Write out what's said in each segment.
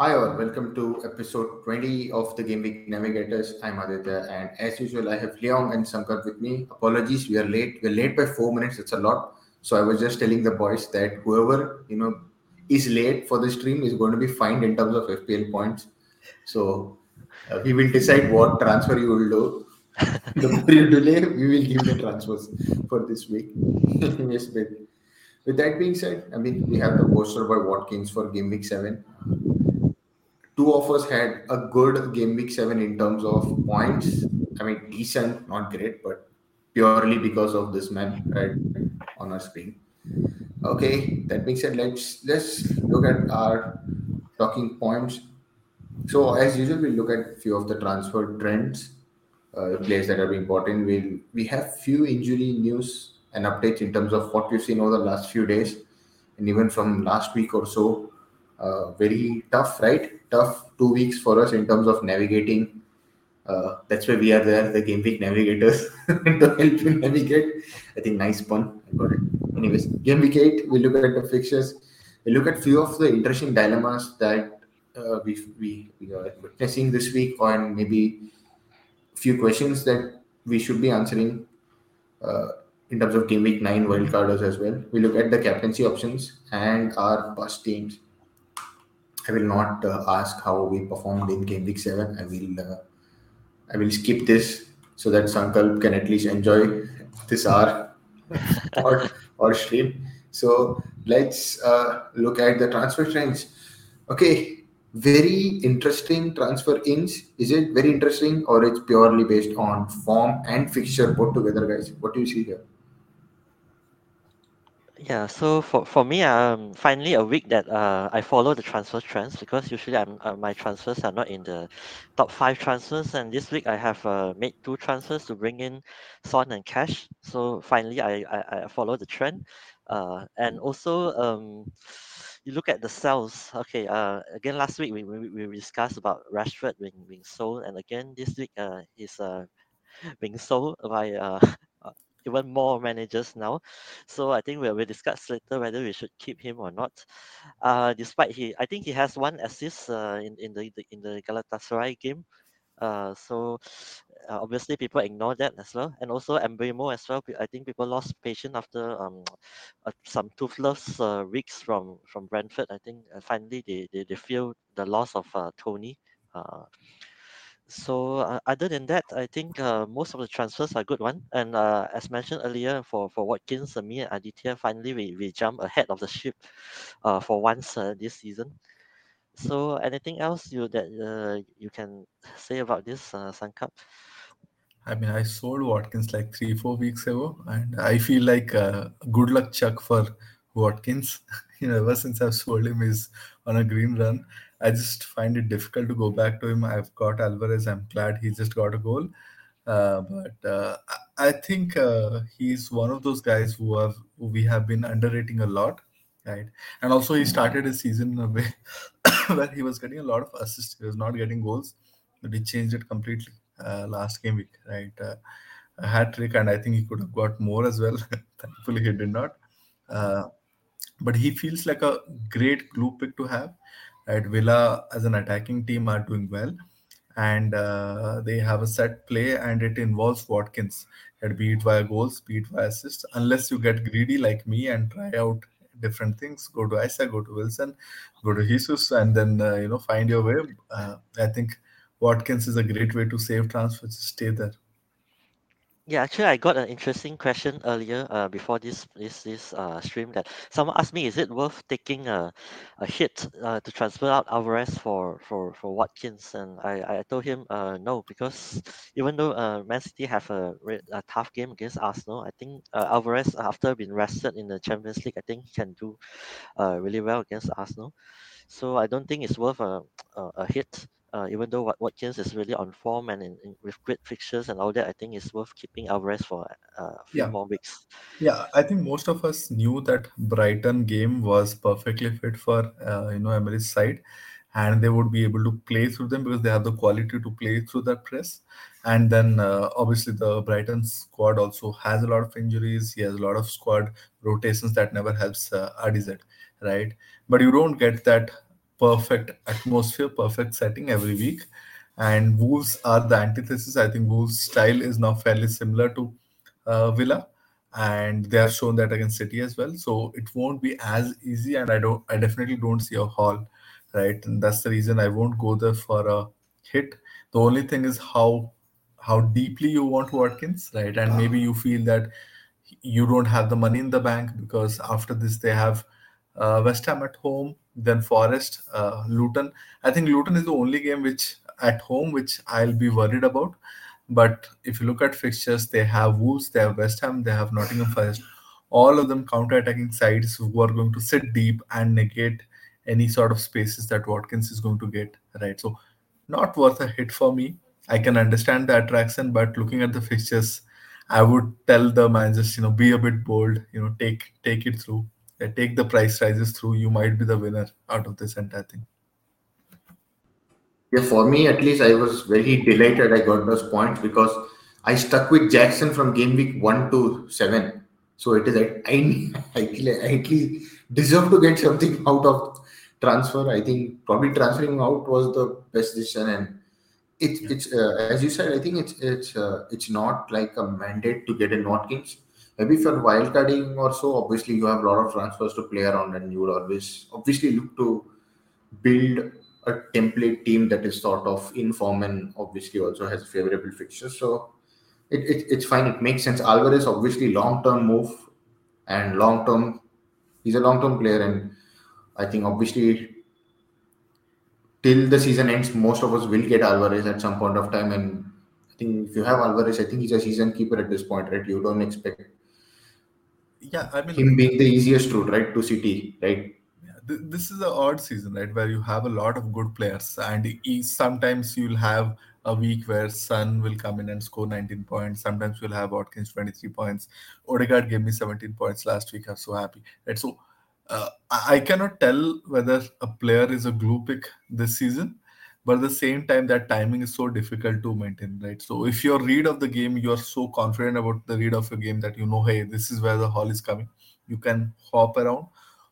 Hi all, welcome to episode 20 of the Game Week Navigators. I'm Aditya, and as usual, I have Leong and Sankar with me. Apologies, we are late. We're late by four minutes. It's a lot. So I was just telling the boys that whoever you know is late for the stream is going to be fined in terms of FPL points. So uh, we will decide what transfer you will do. the delay, we will give the transfers for this week. yes, with that being said, I mean we have the poster by Watkins for Game Week Seven two of us had a good game week seven in terms of points. I mean, decent, not great, but purely because of this man right on our screen. Okay, that being said, let's let's look at our talking points. So as usual, we look at a few of the transfer trends, uh, players that are important. We'll we have few injury news and updates in terms of what we've seen over the last few days, and even from last week or so. Uh, very tough, right? tough two weeks for us in terms of navigating. Uh, that's why we are there, the game week navigators, to help you navigate. I think nice pun. Got it. Anyways, game week eight, we look at the fixtures. We look at few of the interesting dilemmas that uh, we, we, we are witnessing this week, and maybe few questions that we should be answering uh, in terms of game week nine wildcarders as well. We look at the captaincy options and our bus teams I will not uh, ask how we performed in game week seven. I will uh, I will skip this so that Sankalp can at least enjoy this hour or or stream. So let's uh, look at the transfer trends. Okay, very interesting transfer ins. Is it very interesting or it's purely based on form and fixture put together, guys? What do you see here? Yeah, so for, for me, um, finally a week that uh, I follow the transfer trends because usually I'm uh, my transfers are not in the top five transfers, and this week I have uh, made two transfers to bring in Son and Cash. So finally, I I, I follow the trend, uh, and also um, you look at the sales. Okay, uh, again last week we, we, we discussed about Rashford being being sold, and again this week uh, he's uh being sold by uh even more managers now. So I think we'll, we'll discuss later whether we should keep him or not. Uh, despite he, I think he has one assist uh, in in the, in the Galatasaray game. Uh, so uh, obviously people ignore that as well, and also Mbeumo as well. I think people lost patience after um, uh, some toothless uh, weeks from from Brentford. I think uh, finally they, they they feel the loss of uh, Toney. Uh, so uh, other than that, I think uh, most of the transfers are good one. And uh, as mentioned earlier, for for Watkins, uh, me and Aditya, finally we, we jump ahead of the ship uh, for once uh, this season. So anything else you that uh, you can say about this, uh, Sankalp? I mean, I sold Watkins like three, four weeks ago, and I feel like uh, good luck Chuck for Watkins. you know, ever since I've sold him, he's on a green run. I just find it difficult to go back to him. I've got Alvarez. I'm glad he just got a goal. Uh, but uh, I think uh, he's one of those guys who have who we have been underrating a lot, right? And also he started his season in a way where he was getting a lot of assists. He was not getting goals, but he changed it completely uh, last game week, right? Uh, a hat trick, and I think he could have got more as well. Thankfully, he did not. Uh, but he feels like a great glue pick to have right? Villa as an attacking team are doing well, and uh, they have a set play, and it involves Watkins. It be it via goals, be it via assists. Unless you get greedy like me and try out different things, go to Isak, go to Wilson, go to Jesus, and then uh, you know find your way. Uh, I think Watkins is a great way to save transfers. Stay there. Yeah, actually, I got an interesting question earlier uh, before this this this uh, stream that someone asked me, is it worth taking a, a hit uh, to transfer out Alvarez for for for Watkins? And I, I told him uh, no because even though uh, Man City have a, a tough game against Arsenal, I think uh, Alvarez after being rested in the Champions League, I think can do uh, really well against Arsenal. So I don't think it's worth a a, a hit uh, even though Watkins is really on form and in, in, with great fixtures and all that, I think it's worth keeping Alvarez for uh, a few Yeah, more weeks. yeah. I think most of us knew that Brighton game was perfectly fit for uh, you know Emery's side, and they would be able to play through them because they have the quality to play through that press. And then uh, obviously the Brighton squad also has a lot of injuries. He has a lot of squad rotations that never helps uh, RDZ, right? But you don't get that perfect atmosphere, perfect setting every week. And Wolves are the antithesis. I think Wolves' style is now fairly similar to uh, Villa, and they have shown that against City as well. So it won't be as easy, and I don't, I definitely don't see a haul, right? And that's the reason I won't go there for a hit. The only thing is how how deeply you want Watkins, right? And maybe you feel that you don't have the money in the bank because after this they have West Ham at home, then Forest, uh, Luton. I think Luton is the only game which at home which I'll be worried about. But if you look at fixtures, they have Wolves, they have West Ham, they have Nottingham Forest. All of them counter-attacking sides who are going to sit deep and negate any sort of spaces that Watkins is going to get. Right. So not worth a hit for me. I can understand the attraction, but looking at the fixtures, I would tell the managers, you know be a bit bold. You know, take take it through, uh, take the price rises through. You might be the winner out of this entire thing. Yeah, for me at least, I was very delighted I got those points because I stuck with Jackson from game week one to seven. So it is I I, I at least deserve to get something out of transfer. I think probably transferring out was the best decision, and it's Yeah. it's uh, as you said. I think it's it's uh, it's not like a mandate to get in Watkins. Maybe if you're wildcarding or so, obviously you have a lot of transfers to play around, and you would always obviously look to build a template team that is sort of in form and obviously also has favorable fixtures. So it, it it's fine. It makes sense. Alvarez obviously long term move and long term. He's a long term player, and I think obviously till the season ends, most of us will get Alvarez at some point of time. And I think if you have Alvarez, I think he's a season keeper at this point, right? You don't expect Yeah, I mean, him being the easiest route, right, to City, right? This is an odd season, right? Where you have a lot of good players, and sometimes you'll have a week where Son will come in and score 19 points. Sometimes you'll have Watkins 23 points. Odegaard gave me 17 points last week. I'm so happy. Right? So uh, I cannot tell whether a player is a glue pick this season, but at the same time, that timing is so difficult to maintain, right? So if your read of the game, you're so confident about the read of your game that you know, hey, this is where the haul is coming. You can hop around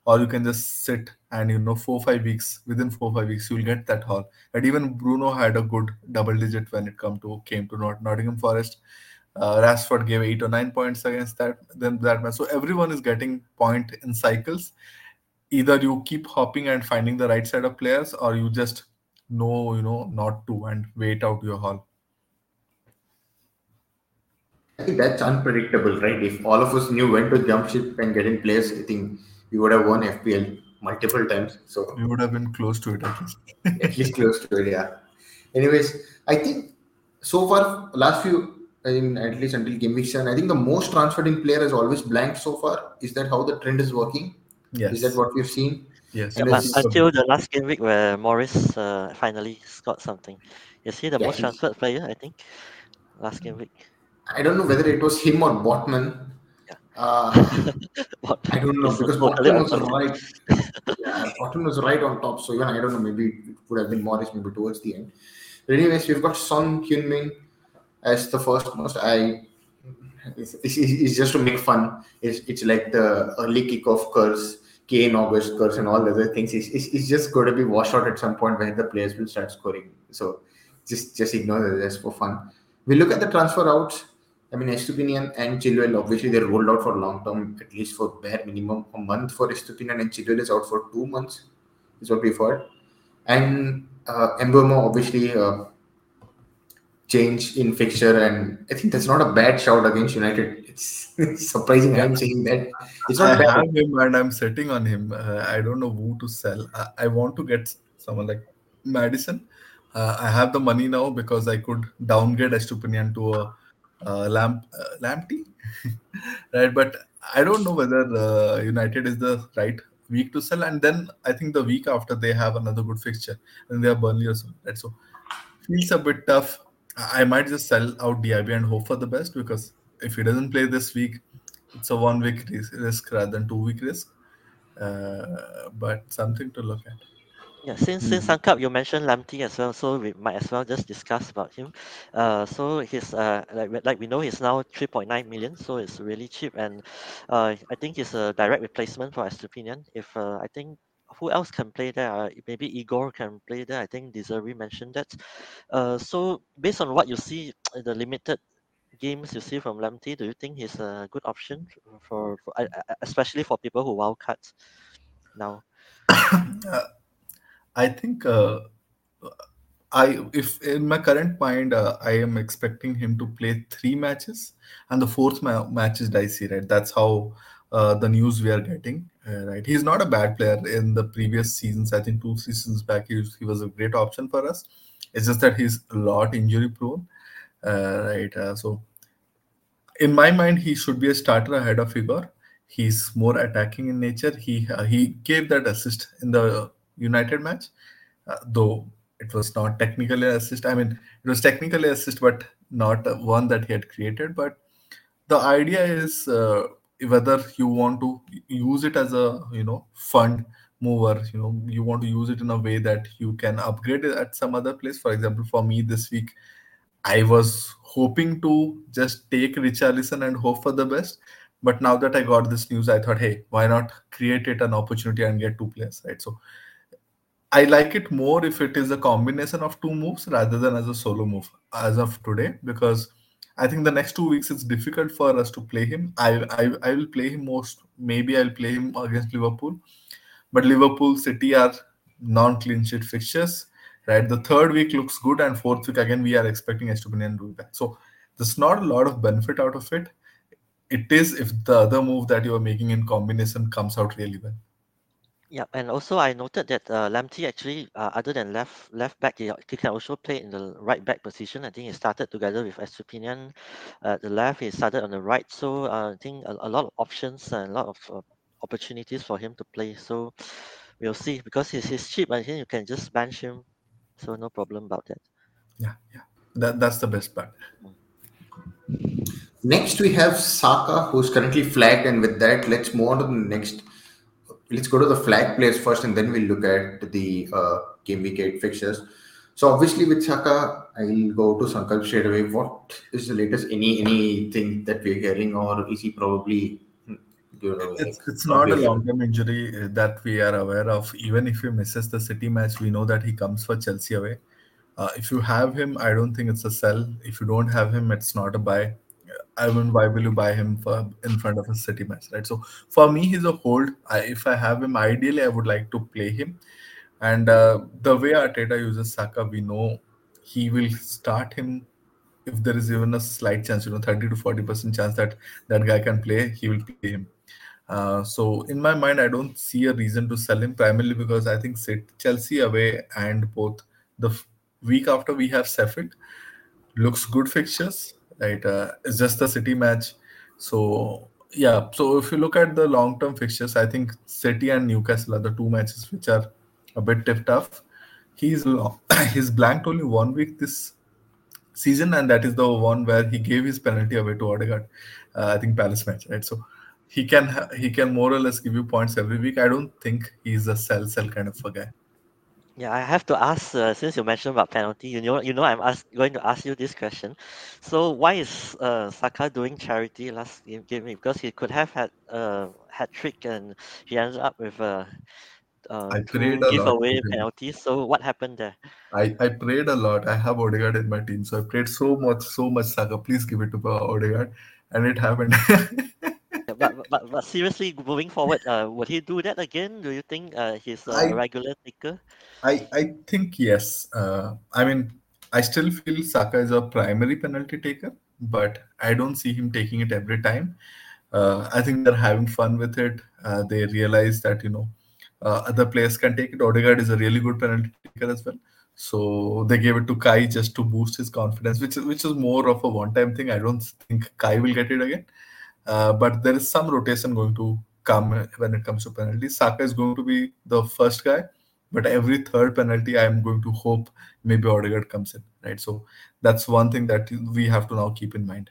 or you can just sit and you know four five weeks within four five weeks you'll get that haul and even bruno had a good double digit when it come to came to Not- nottingham forest uh, rashford gave eight or nine points against that then that match so everyone is getting point in cycles either you keep hopping and finding the right set of players or you just know you know not to and wait out your haul I think that's unpredictable, right? If all of us knew when to jump ship and get in place, I think we would have won FPL multiple times. So we would have been close to it at least at least close to it, yeah. Anyways, I think so far, last few, I mean, at least until game week seven, I think the most transferred in player has always blanked so far. Is that how the trend is working? yes Is that what we've seen? Yes Yeah, it's- un- until the last game week where Morris uh, finally scored something. Is he the Yeah, most he- transferred player? I think last game week. I don't know whether it was him or Botman. Yeah. Uh, I don't know because Botman was right. Yeah, Botman was right on top. So even I don't know. Maybe it would have been Morris maybe towards the end. But anyways, we've got Son Heung-min as the first most. I it's, it's, it's just to make fun. It's it's like the early kickoff curse, Kane August curse, and all the other things. It's, it's, it's just going to be washed out at some point when the players will start scoring. So just just ignore that. That's for fun. We look at the transfer outs. I mean, Estupiñán and Chilwell, obviously, they're rolled out for long term, at least for bare minimum a month for Estupiñán, and Chilwell is out for two months, is what we've heard. And uh, obviously, uh, change in fixture, and I think that's not a bad shout against United. It's, it's surprising I'm saying that. It's I not bad. have him and I'm sitting on him. Uh, I don't know who to sell. I, I want to get someone like Maddison. Uh, I have the money now because I could downgrade Estupiñán to a uh, lamp uh, Lamptey, right? But I don't know whether uh, United is the right week to sell. And then I think the week after they have another good fixture, and they are Burnley or something. Right? So feels a bit tough. I I might just sell out DIB and hope for the best because if he doesn't play this week, it's a one week risk rather than two week risk. Uh, but something to look at. Yeah, since since Sankalp you mentioned Lamptey as well, so we might as well just discuss about him. Uh, so he's uh like we- like we know he's now 3.9 million, so it's really cheap, and uh I think he's a direct replacement for Estupiñán. If uh, I think who else can play there? Uh, maybe Igor can play there. I think De Zerbi mentioned that. Uh, so based on what you see, the limited games you see from Lamptey, do you think he's a good option for, for especially for people who wild cut now? I think uh, I if in my current mind uh, I am expecting him to play three matches and the fourth ma- match is dicey right? That's how uh, the news we are getting uh, right? He's not a bad player in the previous seasons. I think two seasons back he was, he was a great option for us. It's just that he's a lot injury prone right uh, so in my mind he should be a starter ahead of Igor he's more attacking in nature he uh, he gave that assist in the United match though it was not technically assist. I mean, it was technically assist, but not one that he had created. But the idea is uh, whether you want to use it as a you know fund mover. You know, you want to use it in a way that you can upgrade it at some other place. For example, for me this week, I was hoping to just take Richarlison and hope for the best. But now that I got this news, I thought, hey, why not create it an opportunity and get two players, right? So I like it more if it is a combination of two moves rather than as a solo move as of today because I think the next two weeks it's difficult for us to play him. I I, I will play him most. Maybe I'll play him against Liverpool, but Liverpool City are non-clean sheet fixtures. Right, the third week looks good, and fourth week again we are expecting Estupiñán to be back. So there's not a lot of benefit out of it. It is if the other move that you are making in combination comes out really well. Yeah, and also I noted that uh, Lamptey actually, uh, other than left left back, he, he can also play in the right back position. I think he started together with Estupiñán at the left. He started on the right, so uh, I think a, a lot of options and a lot of uh, opportunities for him to play. So we'll see because he's, he's cheap. I think you can just bench him, so no problem about that. Yeah, yeah, that that's the best part. Next, we have Saka, who's currently flagged, and with that, let's move on to the next let's go to the flag players first, and then we'll look at the uh, game week eight fixtures. So obviously with Saka, I'll go to Sankalp straight away. What is the latest? Any anything that we're hearing, or is he probably? It's, it's not a long-term injury that we are aware of. Even if he misses the City match, we know that he comes for Chelsea away. Uh, if you have him, I don't think it's a sell. If you don't have him, it's not a buy. I mean, why will you buy him for in front of a City match, right? So for me, he's a hold. I, if I have him, ideally, I would like to play him. And uh, the way Arteta uses Saka, we know he will start him if there is even a slight chance, you know, 30 to 40 percent chance that that guy can play, he will play him. Uh, so in my mind, I don't see a reason to sell him primarily because I think Chelsea away and both the week after we have Sheffield looks good fixtures right? Uh, it's just a City match. So yeah, so if you look at the long-term fixtures, I think City and Newcastle are the two matches which are a bit tough. He's long, he's blanked only one week this season, and that is the one where he gave his penalty away to Odegaard. Uh, I think Palace match, right? So he can he can more or less give you points every week. I don't think he's a sell sell kind of a guy. Yeah, I have to ask uh, since you mentioned about penalty. You know, you know, I'm ask, going to ask you this question. So, why is uh, Saka doing charity last game, game because he could have had a uh, hat trick and he ended up with a uh, two giveaway penalties. So, what happened there? I, I prayed a lot. I have Odegaard in my team, so I prayed so much, so much. Saka, please give it to Odegaard, and it happened. but, but but seriously, moving forward, uh, would he do that again? Do you think uh, he's a I, regular taker? I I think yes. Uh, I mean, I still feel Saka is a primary penalty taker, but I don't see him taking it every time. Uh, I think they're having fun with it. Uh, they realize that you know uh, other players can take it. Odegaard is a really good penalty taker as well. So they gave it to Kai just to boost his confidence, which is which is more of a one-time thing. I don't think Kai will get it again. Uh, but there is some rotation going to come when it comes to penalties. Saka is going to be the first guy, but every third penalty, I am going to hope maybe Odegaard comes in, right? So that's one thing that we have to now keep in mind.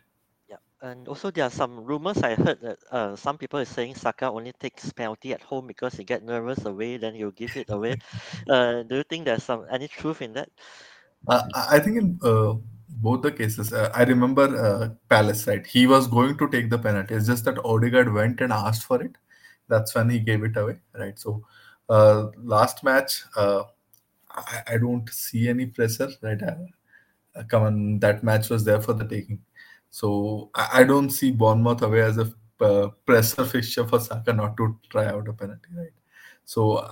Yeah, and also there are some rumors I heard that uh, some people are saying Saka only takes penalty at home because he get nervous away, then he'll give it away. uh, do you think there's some any truth in that? Uh, I think in uh, both the cases. Uh, I remember uh, Palace, right? He was going to take the penalty. It's just that Odegaard went and asked for it. That's when he gave it away, right? So Uh, last match, uh, I, I don't see any pressure. Right, uh, come on, that match was there for the taking. So I, I don't see Bournemouth away as a uh, pressure fixture for Saka not to try out a penalty. Right. So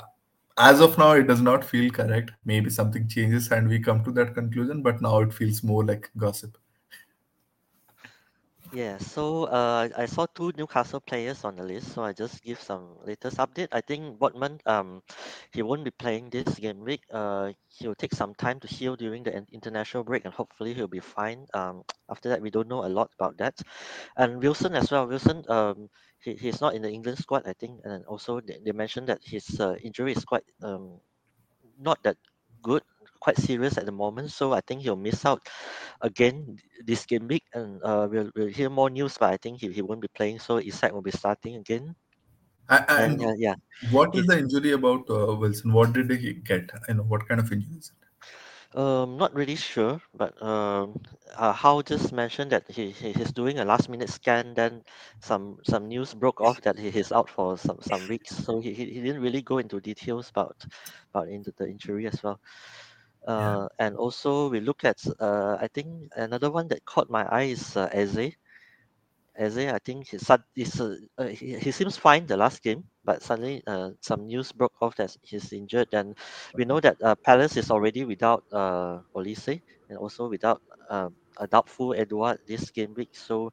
as of now, it does not feel correct. Maybe something changes and we come to that conclusion, but now it feels more like gossip. Yeah, so uh, I saw two Newcastle players on the list, so I just give some latest update. I think Botman, um, he won't be playing this game week. Uh, he'll take some time to heal during the in- international break, and hopefully he'll be fine. Um, after that, we don't know a lot about that. And Wilson as well. Wilson, um, he, he's not in the England squad, I think, and also they, they mentioned that his uh, injury is quite um, not that good quite serious at the moment, so I think he'll miss out again this game week, and uh, we'll, we'll hear more news. But I think he, he won't be playing, so Isak will be starting again. And, And uh, yeah, what is the injury about uh, Wilson? What did he get? You know, what kind of injury is it? um, not really sure, but um, uh, Howe just mentioned that he, he he's doing a last minute scan. Then some some news broke off that he is out for some some weeks, so he, he he didn't really go into details about about into the injury as well. Uh, and also we look at uh, I think another one that caught my eye is uh, Eze. Eze, I think he, he's, uh, uh, he, he seems fine the last game, but suddenly uh, some news broke off that he's injured. And we know that uh, Palace is already without uh, Olise and also without uh, a doubtful Edouard this game week. So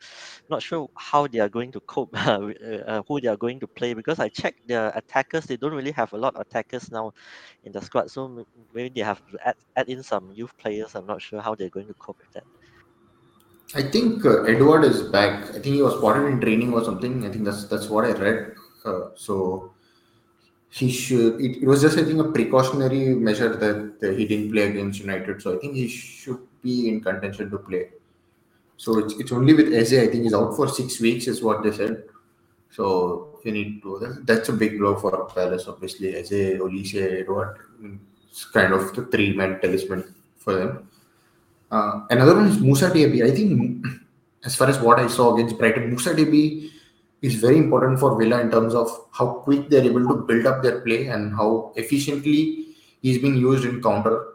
not sure how they are going to cope, uh, uh, who they are going to play because I checked the attackers. They don't really have a lot of attackers now in the squad. So maybe they have to add, add in some youth players. I'm not sure how they're going to cope with that. I think uh, Edouard is back. I think he was spotted in training or something. I think that's that's what I read. Uh, so he should. It, it was just I think a precautionary measure that, he didn't play against United. So I think he should be in contention to play. So it's, it's only with Eze. I think he's out for six weeks, is what they said. So you need to. That's, that's a big blow for Palace. Obviously, Eze, Olise, Edouard. It's kind of the three man talisman for them. Uh, another one is Moussa Diaby. I think, as far as what I saw against Brighton, Moussa Diaby is very important for Villa in terms of how quick they're able to build up their play and how efficiently he's being used in counter.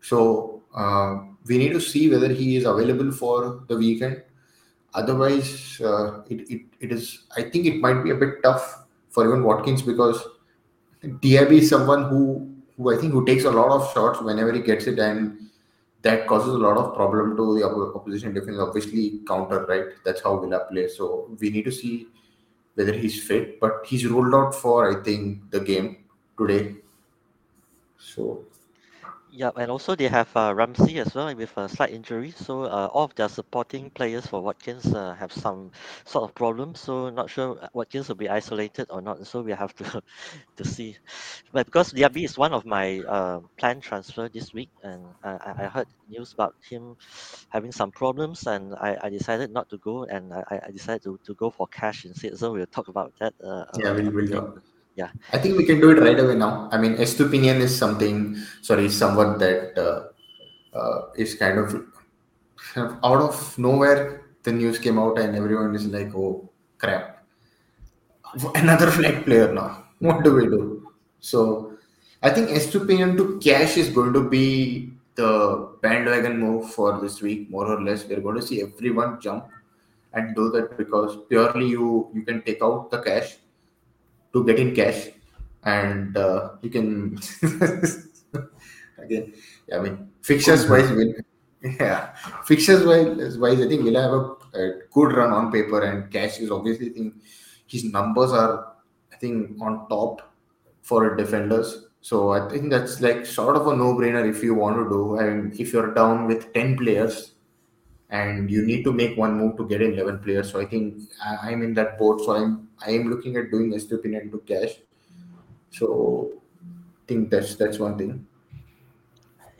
So uh, we need to see whether he is available for the weekend. Otherwise, uh, it, it, it is. I think it might be a bit tough for even Watkins because Diaby is someone who who I think who takes a lot of shots whenever he gets it and that causes a lot of problem to the opposition defense. Obviously, counter right. That's how Villa plays. So we need to see whether he's fit. But he's ruled out for I think the game today. So Yeah, and also they have uh, Ramsey as well with a slight injury. So uh, all of their supporting players for Watkins uh, have some sort of problem. So not sure Watkins will be isolated or not. So we have to to see. But because Diaby is one of my uh, planned transfer this week, and I I heard news about him having some problems, and I, I decided not to go, and I, I decided to, to go for cash instead. So we'll talk about that. Uh, yeah, we'll, we'll yeah. I think we can do it right away now. I mean, Estupiñán is something. Sorry, someone that uh, uh, is kind of out of nowhere. The news came out, and everyone is like, "Oh crap, another flag player now. What do we do?" So, I think Estupiñán to cash is going to be the bandwagon move for this week, more or less. We're going to see everyone jump and do that because purely you you can take out the cash to get in cash and uh, you can again i mean fixtures wise will yeah fixtures wise wise i think we'll have a, a good run on paper and cash is obviously I think his numbers are i think on top for defenders. So i think that's like sort of a no-brainer if you want to do. I and if you're down with 10 players and you need to make one move to get in 11 players. So I think I- I'm in that boat. So I'm I am looking at doing Estupiñán to cash. So I think that's that's one thing.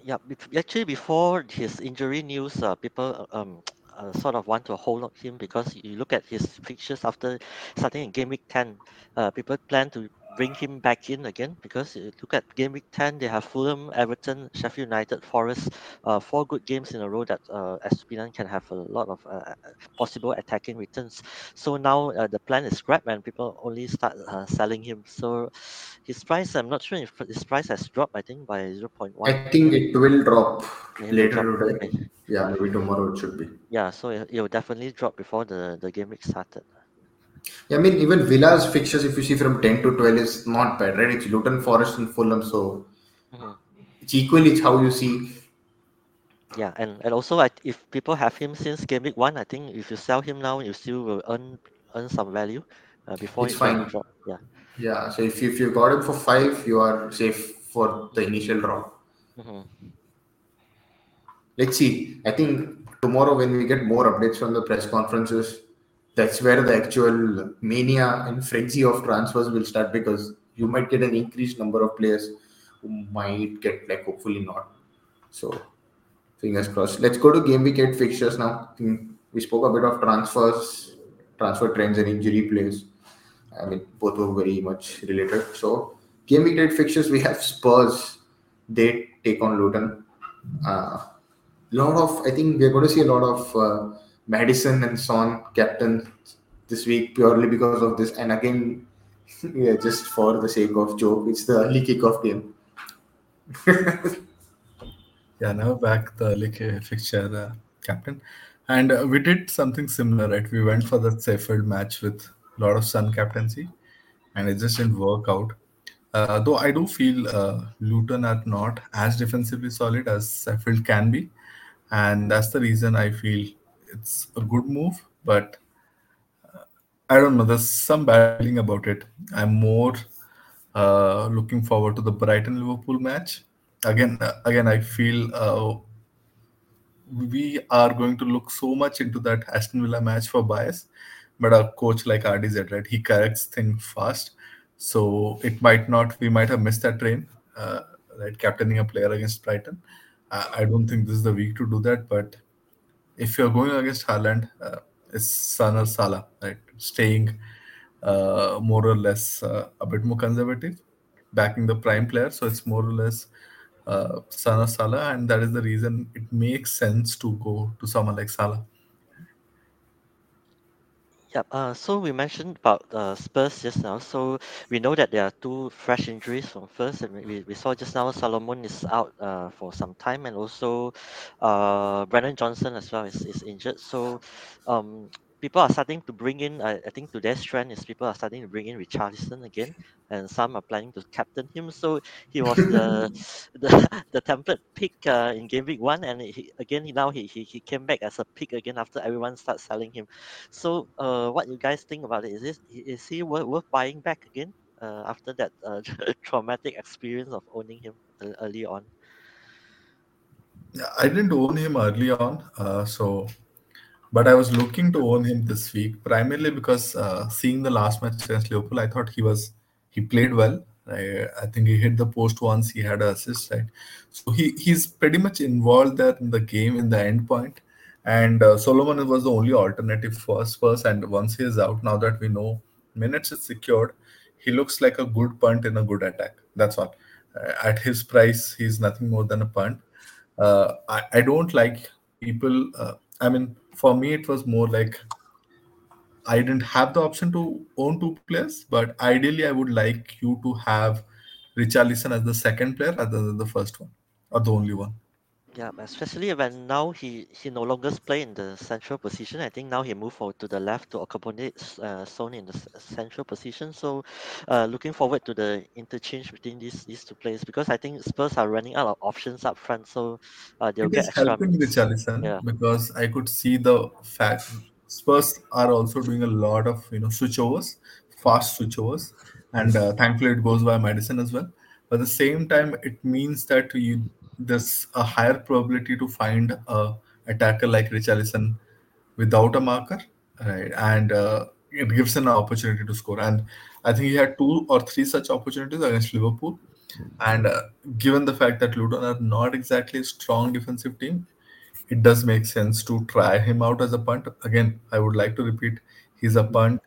Yeah, actually, before his injury news, uh, people uh, um uh, sort of want to hold on him because you look at his fixtures after starting in game week ten. Uh, people plan to bring him back in again because uh, look at game week 10 they have Fulham, Everton, Sheffield United, Forest, uh, four good games in a row that uh, Estupiñán can have a lot of uh, possible attacking returns. So now uh, the plan is scrap and people only start uh, selling him. So his price, I'm not sure if his price has dropped. I think by 0.1. I think it will drop Maybe later drop- today. Yeah, maybe tomorrow it should be. Yeah, so it, it will definitely drop before the the game week started. Yeah, I mean, even Villa's fixtures, if you see from 10 to 12, is not bad, right? It's Luton, Forest, and Fulham. So Mhm. it's equally it's how you see. Yeah, and, and also I, if people have him since game week one, I think if you sell him now, you still will earn earn some value uh, before It's it really fine. drop. Yeah. Yeah, so if you, if you got him for five, you are safe for the initial drop. Mhm. Let's see. I think tomorrow, when we get more updates from the press conferences, that's where the actual mania and frenzy of transfers will start because you might get an increased number of players who might get, like, hopefully not. So, fingers crossed. Let's go to game week eight fixtures now. We spoke a bit of transfers, transfer trends, and injury plays. I mean, both were very much related. So, game week eight fixtures, we have Spurs. They take on Luton. Uh, lot of, I think we're going to see a lot of uh, Maddison and Son captain this week purely because of this. And again, yeah, just for the sake of joke, it's the early kickoff game. Yeah, now back the uh, fixture uh, captain, and uh, we did something similar, right? We went for the Sheffield match with a lot of Son captaincy, and it just didn't work out. Uh, though I do feel uh, Luton are not as defensively solid as Sheffield can be, and that's the reason I feel it's a good move. But I don't know. There's some bad feeling about it. I'm more uh, looking forward to the Brighton Liverpool match. Again, uh, again, I feel uh, we are going to look so much into that Aston Villa match for bias, but a coach like RDZ, right? He corrects things fast, so it might not. We might have missed that train, uh, right? Captaining a player against Brighton. I don't think this is the week to do that, but if you're going against Haaland, uh, it's Son or Salah, right? Staying uh, more or less uh, a bit more conservative, backing the prime player. So it's more or less uh, Son or Salah, and that is the reason it makes sense to go to someone like Salah. Yep. Uh, so we mentioned about uh, Spurs just now. So we know that there are two fresh injuries from first, and we, we saw just now Solomon is out uh, for some time, and also uh, Brennan Johnson as well is, is injured. So um, people are starting to bring in. I, I think today's trend is people are starting to bring in Richarlison again, and some are planning to captain him. So he was the the, the template pick uh, in game week one, and he, again he, now he, he he came back as a pick again after everyone started selling him. So, uh, what you guys think about it? Is this is he worth, worth buying back again uh, after that uh, traumatic experience of owning him uh, early on? Yeah, I didn't own him early on, uh, so but I was looking to own him this week primarily because uh, seeing the last match against Liverpool, I thought he was he played well. I, I think he hit the post once. He had an assist, right? So he he's pretty much involved there in the game in the end point. And uh, Solomon was the only alternative for Spurs. And once he is out, now that we know minutes is secured, he looks like a good punt in a good attack. That's all. Uh, at his price, he's nothing more than a punt. Uh, I, I don't like people. Uh, I mean, for me, it was more like I didn't have the option to own two players, but ideally, I would like you to have Richarlison as the second player rather than the first one or the only one. Yeah, especially when now he he no longer play in the central position. I think now he moved forward to the left to accommodate uh, Son in the s- central position. So, uh, looking forward to the interchange between these these two players because I think Spurs are running out of options up front. So, uh, they'll It get extra helping. Richarlison Yeah. because I could see the fact Spurs are also doing a lot of you know switchovers, fast switchovers, and uh, thankfully it goes by Maddison as well. But at the same time, it means that you there's a higher probability to find a attacker like Richarlison without a marker, right? And uh, it gives an opportunity to score. And I think he had two or three such opportunities against Liverpool. And uh, given the fact that Luton are not exactly a strong defensive team, it does make sense to try him out as a punt. Again, I would like to repeat, he's a punt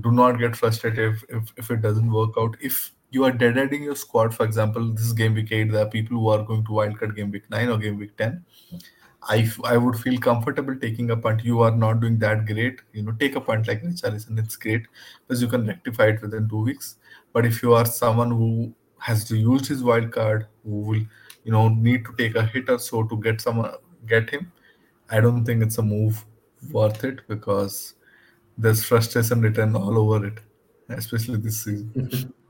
do not get frustrated if, if, if it doesn't work out. If you are dead-ending your squad, for example, this game week eight, there are people who are going to wildcard game week nine or game week 10. I, I would feel comfortable taking a punt. You are not doing that great. You know, take a punt like Richarlison. It's great because you can rectify it within two weeks. But if you are someone who has to use his wild card, who will, you know, need to take a hit or so to get some get him, I don't think it's a move worth it because there's frustration written all over it, especially this season.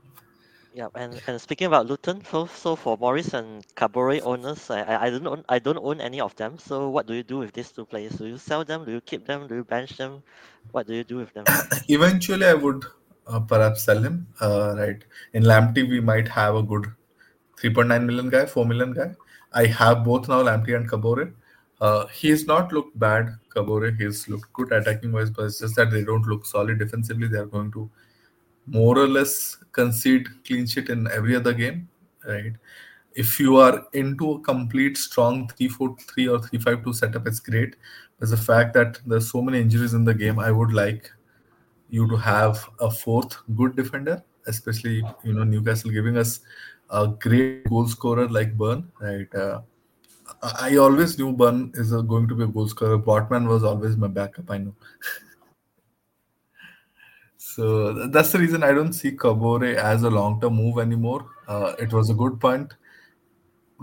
Yeah, and, and speaking about Luton, so so for Morris and Kabore owners, I, I don't own I don't own any of them. So what do you do with these two players? Do you sell them? Do you keep them? Do you bench them? What do you do with them? Eventually, I would uh, perhaps sell him. Uh, right in Lamptey, we might have a good 3.9 million guy, 4 million guy. I have both now, Lamptey and Kabore. Uh, he's not looked bad, Kabore. He's looked good attacking wise, but it's just that they don't look solid defensively. They are going to more or less concede clean sheet in every other game, right? If you are into a complete strong 3-4-3 or 3-5-2 setup, it's great. There's the fact that there's so many injuries in the game. I would like you to have a fourth good defender, especially you know Newcastle giving us a great goal scorer like Burn, right? Uh, I always knew Burn is a, going to be a goal scorer. Botman was always my backup. I know. So that's the reason I don't see Kabore as a long-term move anymore. Uh, it was a good punt.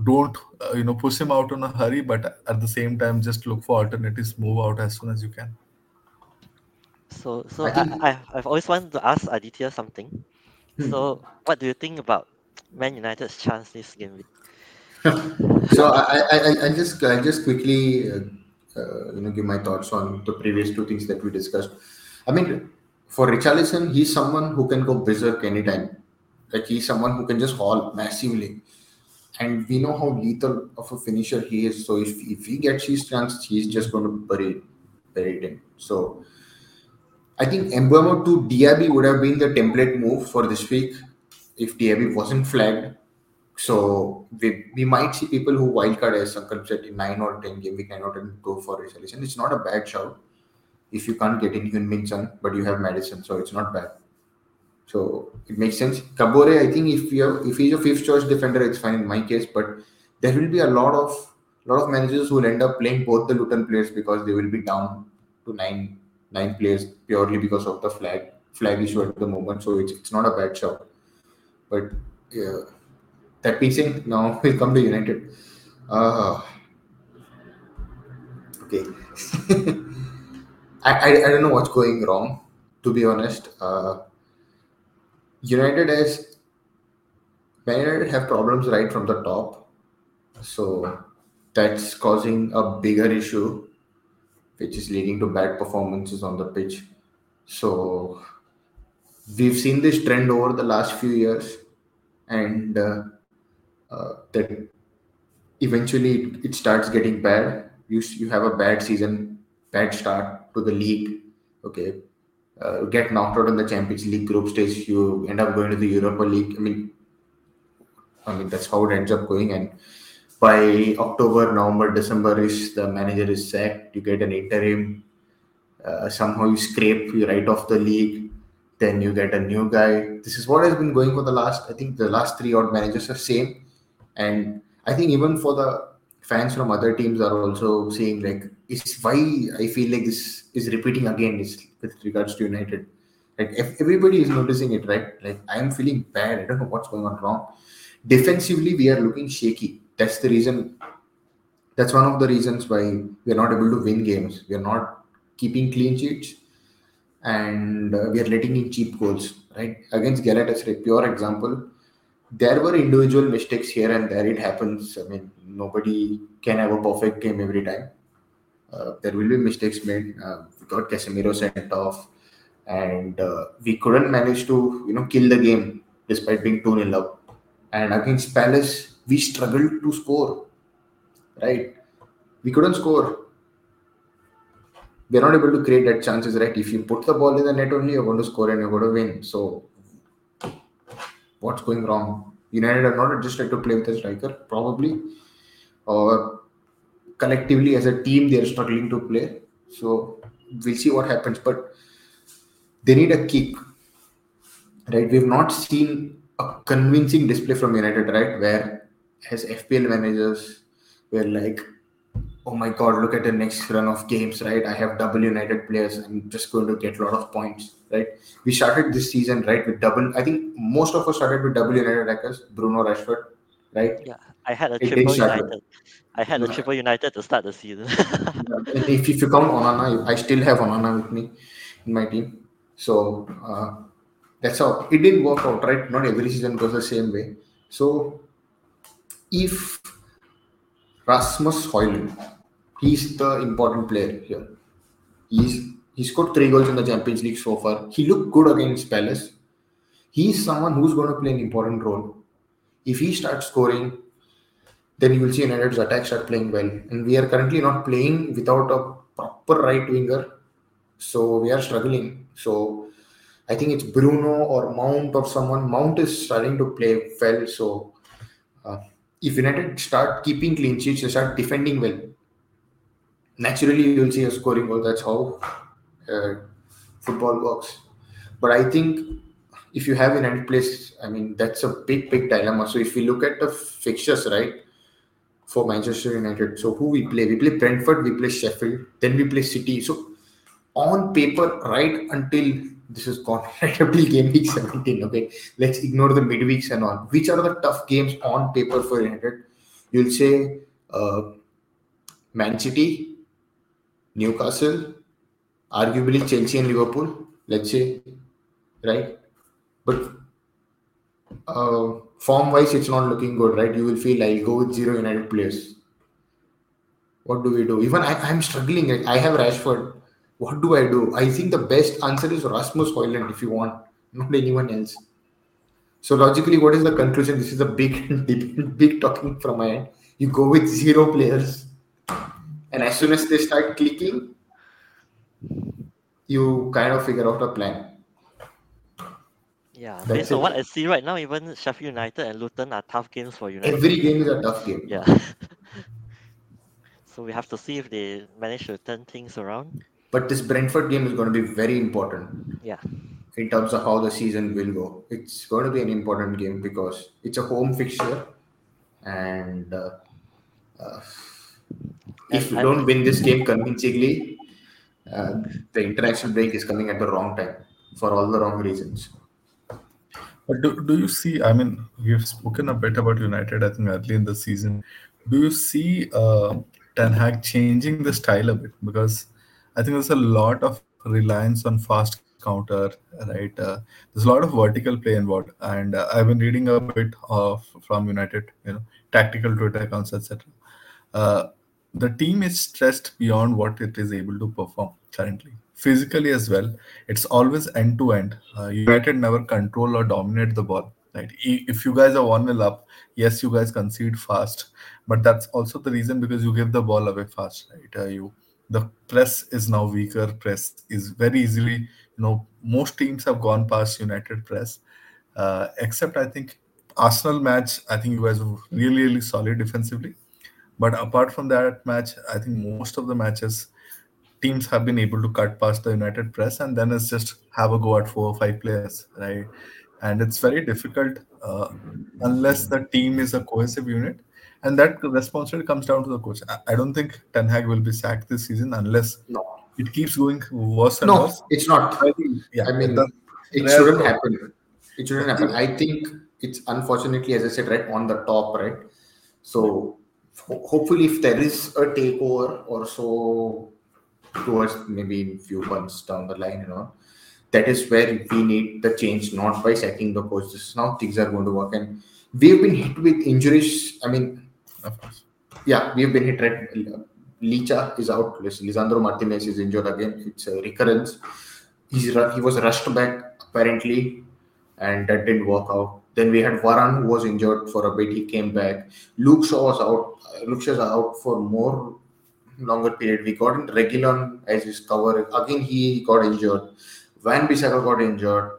Don't uh, you know push him out in a hurry, but at the same time, just look for alternatives. Move out as soon as you can. So so I, think... I, I have always wanted to ask Aditya something. Hmm. So what do you think about Man United's chance this game week? so I, I I just I just quickly uh, uh, you know give my thoughts on the previous two things that we discussed. I mean, for Richarlison, he's someone who can go berserk anytime. Like he's someone who can just haul massively. And we know how lethal of a finisher he is. So if, if he gets his chance, he's just going to bury, bury it in. So I think Mbeumo to Diaby would have been the template move for this week if Diaby wasn't flagged. So we, we might see people who wildcard as Sankalp said in 9 or 10 game week 9 or 10 go for Richarlison. It's not a bad shout if you can't get in Heung-min Son, but you have Maddison, so it's not bad. So it makes sense. Kabore, I think if you have, if he's a fifth choice defender, it's fine in my case. But there will be a lot of lot of managers who will end up playing both the Luton players because they will be down to nine nine players purely because of the flag flag issue at the moment. So it's it's not a bad shot. But yeah, that being now we'll come to United. Uh, okay. I, I, I don't know what's going wrong, to be honest. Uh, United has United have problems right from the top, so that's causing a bigger issue, which is leading to bad performances on the pitch. So we've seen this trend over the last few years, and uh, uh, that eventually it starts getting bad. You you have a bad season, bad start, to the league. Okay, uh, get knocked out in the Champions League group stage, you end up going to the Europa League. I mean, I mean that's how it ends up going. And by October, November, December is the manager is sacked. You get an interim. Uh, somehow you scrape, you write off the league. Then you get a new guy. This is what has been going for the last. I think the last three odd managers are same. And I think even for the fans from other teams are also saying like is why I feel like this is repeating again is with regards to United. Like everybody is noticing it, right? Like I am feeling bad. I don't know what's going on wrong. Defensively, we are looking shaky. That's the reason. That's one of the reasons why we are not able to win games. We are not keeping clean sheets, and uh, we are letting in cheap goals. Right against Galatasaray, pure example there were individual mistakes here and there. It happens. I mean, nobody can have a perfect game every time. Uh, there will be mistakes made. Uh, we got Casemiro sent off, and uh, we couldn't manage to, you know, kill the game despite being 2 0 up. And against Palace, we struggled to score. Right? We couldn't score. We're not able to create that chances, right? If you put the ball in the net only, you're going to score and you're going to win. So what's going wrong. United are not adjusted to play with a striker, probably, or collectively as a team they're struggling to play. So we'll see what happens. But they need a kick. Right? We've not seen a convincing display from United, right? Where as FPL managers, we're like, oh my god, look at the next run of games, right? I have double United players. I'm just going to get a lot of points, right? We started this season, right, with double. I think most of us started with double United records, Bruno Rashford, right? Yeah, I had a It triple United. I had a Yeah. triple United to start the season. And if, if you count Onana, I still have Onana with me in my team. So uh, that's how it didn't work out, right? Not every season goes the same way. So if Rasmus Hojlund, he's the important player here. He's he scored three goals in the Champions League so far. He looked good against Palace. He's someone who's going to play an important role. If he starts scoring, then you will see United's attack start playing well. And we are currently not playing without a proper right winger. So we are struggling. So I think it's Bruno or Mount or someone. Mount is starting to play well. So uh, if United start keeping clean sheets, they start defending well. Naturally, you will see a scoring goal. That's how uh, football works. But I think if you have United place, I mean that's a big, big dilemma. So if we look at the fixtures, right, for Manchester United, so who we play? We play Brentford, we play Sheffield, then we play City. So on paper, right until this is until game week 17, okay, let's ignore the midweeks and all. Which are the tough games on paper for United? You'll say uh, Man City, Newcastle, arguably Chelsea and Liverpool, let's say, right? But uh, form wise, it's not looking good, right? You will feel I'll go with zero United players. What do we do? Even I, I'm struggling. I have Rashford. What do I do? I think the best answer is Rasmus Hojlund if you want, not anyone else. So logically, what is the conclusion? This is a big, big, big talking from my end. You go with zero players, and as soon as they start clicking, you kind of figure out a plan. yeah, That's based on what I see right now, even Sheffield United and Luton are tough games for United. Every game is a tough game. Yeah. so we have to see if they manage to turn things around. But this Brentford game is going to be very important Yeah. in terms of how the season will go. It's going to be an important game because it's a home fixture, and uh, uh, if you don't win this game convincingly, uh, the international break is coming at the wrong time for all the wrong reasons. But do, do you see? I mean, we've spoken a bit about United, I think, early in the season. Do you see uh, Ten Hag changing the style a bit? Because I think there's a lot of reliance on fast counter, right? Uh, there's a lot of vertical play involved, and uh, I've been reading a bit of from United, you know, tactical Twitter accounts, etc. Uh, the team is stressed beyond what it is able to perform currently physically as well it's always end to end united never control or dominate the ball right if you guys are 1-0 up yes you guys concede fast but that's also the reason because you give the ball away fast right uh, you the press is now weaker press is very easily you know most teams have gone past united press uh, except i think arsenal match i think you guys were really really solid defensively but apart from that match, I think most of the matches teams have been able to cut past the United press and then it's just have a go at four or five players, right? And it's very difficult uh, unless the team is a cohesive unit. And that responsibility comes down to the coach. I, don't think Ten Hag will be sacked this season unless No, it keeps going worse and worse. no, worse. it's not. I think, yeah, I mean, it shouldn't happen. It shouldn't happen. I think it's unfortunately, as I said, right on the top, right. So ho- hopefully, if there is a takeover or so towards maybe in few months down the line, you know, that is where we need the change, not by sacking the coach. This is now things are going to work, and we've been hit with injuries. I mean, of course. yeah, we've been hit right. Licha is out. Lisandro Martinez is injured again. It's a recurrence. He's he was rushed back apparently, and that didn't work out. Then we had Varane who was injured for a bit. He came back. Luke Shaw was out. Luke Shaw's out for more longer period. We got in Reguilon as his cover. Again, he got injured. Wan-Bissaka got injured.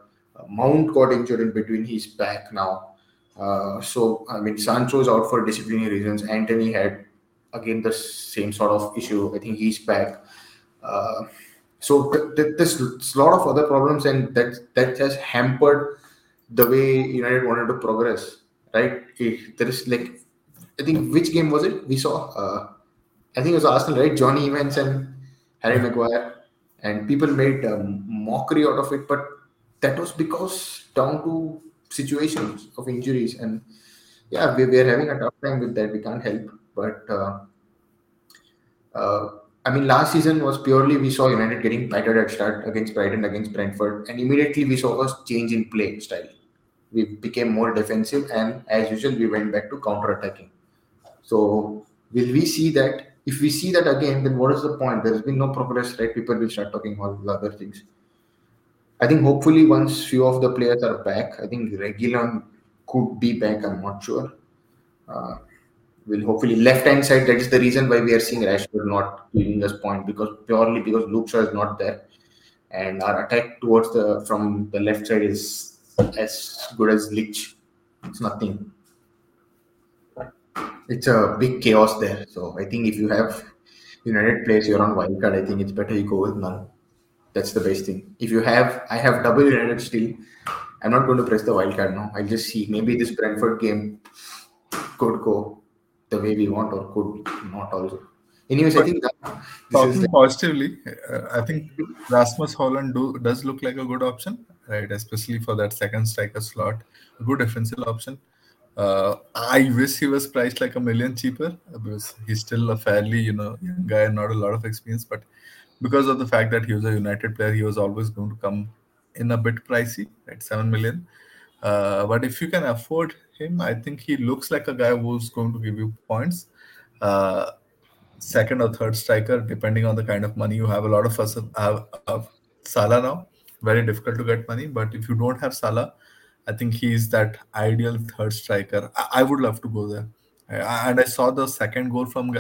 Mount got injured in between. He's back now. Uh, so I mean, Sancho is out for disciplinary reasons. Antony had again the same sort of issue. I think he's back. Uh, So th- th- there's a lot of other problems, and that that has hampered the way United wanted to progress. Right? There is like, I think which game was it? We saw. Uh, I think it was Arsenal, right? Jonny Evans and Harry Maguire, and people made um, mockery out of it, but that was because down to situations of injuries and yeah, we, we are having a tough time with that. We can't help, but. Uh, uh, I mean, last season was purely we saw United getting battered at start against Brighton, against Brentford, and immediately we saw a change in play style. We became more defensive, and as usual, we went back to counter attacking. So, will we see that? If we see that again, then what is the point? There has been no progress, right? People will start talking all the other things. I think hopefully once few of the players are back, I think Reguilon could be back. I'm not sure. Uh, will hopefully left hand side. That is the reason why we are seeing Rashford not giving us point because purely because Luke is not there, and our attack towards the from the left side is as good as Lich. It's nothing. It's a big chaos there. So I think if you have United players, you're on wildcard. I think it's better you go with none. That's the best thing. If you have, I have double United still. I'm not going to press the wildcard now. I'll just see. Maybe this Brentford game could go the way we want or could not also. Anyways, I think that talking the... positively, uh, I think Rasmus Hojlund do, does look like a good option, right? Especially for that second striker slot, a good defensive option. Uh, I wish he was priced like a million cheaper because he's still a fairly, you know, young guy and not a lot of experience. But because of the fact that he was a United player, he was always going to come in a bit pricey, right? Seven million. Uh, but if you can afford him, I think he looks like a guy who's going to give you points. Uh, second or third striker, depending on the kind of money you have. A lot of us have, have Salah now. Very difficult to get money, but if you don't have Salah, I think he's that ideal third striker. I, I would love to go there. I, and I saw the second goal from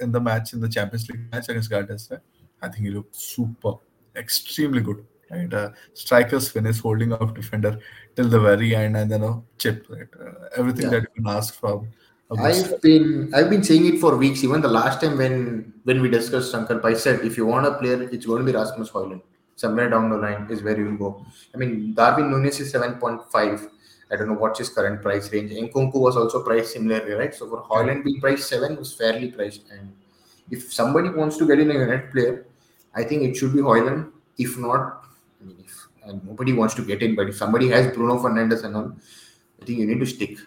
in the match in the Champions League match against Galatasaray. I think he looked super, extremely good. Right, uh, strikers finish holding off defender till the very end, and then a chip. Right, uh, everything yeah. that you can ask from. I've been I've been saying it for weeks. Even the last time when when we discussed Shankar, I said if you want a player, it's going to be Rasmus Hojlund. Somewhere down the line is where you will go. I mean, Darwin Núñez is seven point five. I don't know what's his current price range. Nkunku was also priced similarly, right? So for Hojlund being priced seven was fairly priced. And if somebody wants to get in a United player, I think it should be Hojlund. If not, I mean, if and nobody wants to get in, but if somebody has Bruno Fernandes and all, I think you need to stick.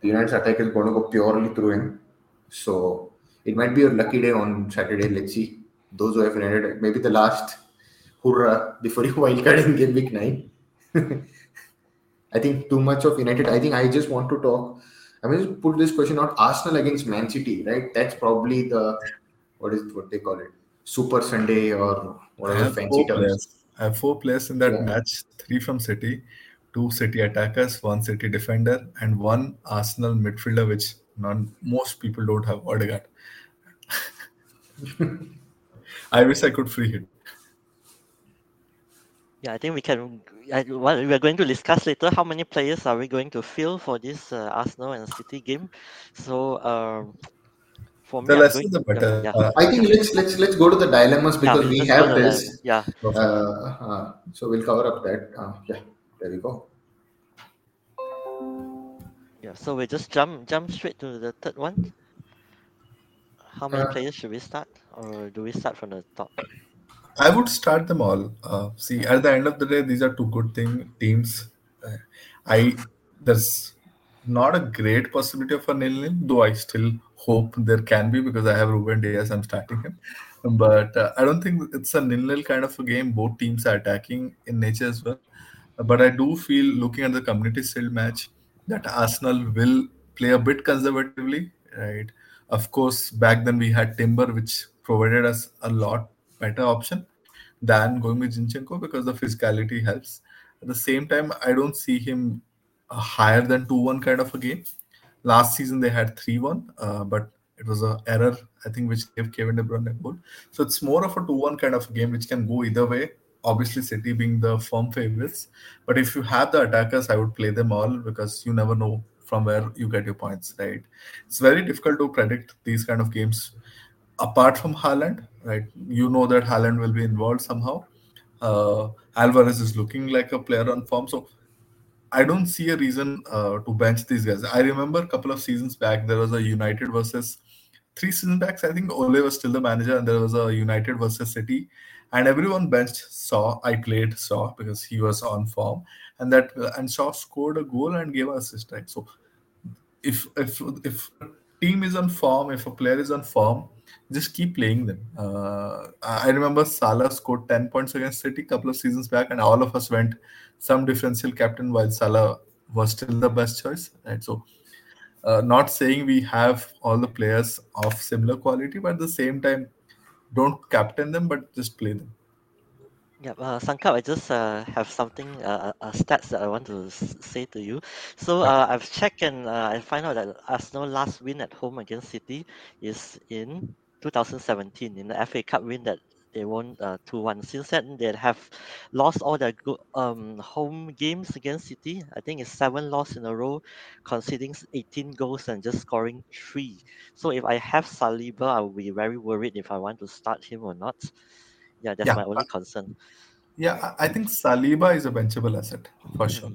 The United's attack is going to go purely through him. So it might be a lucky day on Saturday. Let's see. Those who have United, maybe the last hurrah before you wildcard in game week nine. I think too much of United. I think I just want to talk. I mean, just put this question out: Arsenal against Man City, right? That's probably the what is what they call it, Super Sunday or whatever fancy terms. I have four players in that yeah. match three from City, two City attackers, one City defender, and one Arsenal midfielder, which non, most people don't have Odegaard. I wish I could free him. Yeah, I think we can. I, well, we are going to discuss later how many players are we going to fill for this uh, Arsenal and City game. So, um, for me, the less the better. Yeah. Uh, I think let's let's let's go to the dilemmas because yeah, we have this. Yeah. Uh, uh, so we'll cover up that. Uh, yeah, there we go. Yeah. So we just jump jump straight to the third one. How many uh, players should we start, or do we start from the top? I would start them all. Uh, see, at the end of the day, these are two good thing teams. I there's not a great possibility of a nil nil, though I still hope there can be because I have Ruben Dias. I'm starting him, but uh, I don't think it's a nil-nil kind of a game. Both teams are attacking in nature as well. But I do feel, looking at the Community Shield match, that Arsenal will play a bit conservatively, right? Of course, back then we had Timber, which provided us a lot better option than going with Zinchenko because the physicality helps. At the same time, I don't see him higher than 2-1 kind of a game. Last season they had 3-1, uh, but it was an error, I think, which gave Kevin De Bruyne a goal. So it's more of a 2-1 kind of game, which can go either way. Obviously, City being the firm favorites. But if you have the attackers, I would play them all because you never know from where you get your points, right? It's very difficult to predict these kind of games. apart from Haaland, right? You know that Haaland will be involved somehow. Uh, Alvarez is looking like a player on form, so I don't see a reason uh, to bench these guys. I remember a couple of seasons back there was a United versus three seasons back. I think Ole was still the manager, and there was a United versus City, and everyone benched Shaw. I played Shaw because he was on form, and that and Shaw scored a goal and gave an assist. Right, so if if if team is on form, if a player is on form, just keep playing them. Uh, I remember Salah scored 10 points against City a couple of seasons back, and all of us went some differential captain while Salah was still the best choice. Right, so uh, not saying we have all the players of similar quality, but at the same time, don't captain them, but just play them. Yeah, uh, Sankalp, I just uh, have something, uh, uh, stats that I want to s- say to you. So uh, I've checked and uh, I find out that Arsenal last win at home against City is in 2017 in the FA Cup win that they won uh, 2-1. Since then, they have lost all their good um, home games against City. I think it's seven losses in a row, conceding 18 goals and just scoring three. So if I have Saliba, I will be very worried if I want to start him or not. Yeah, that's Yeah, my only concern. Yeah, I I think Saliba is a benchable asset for sure.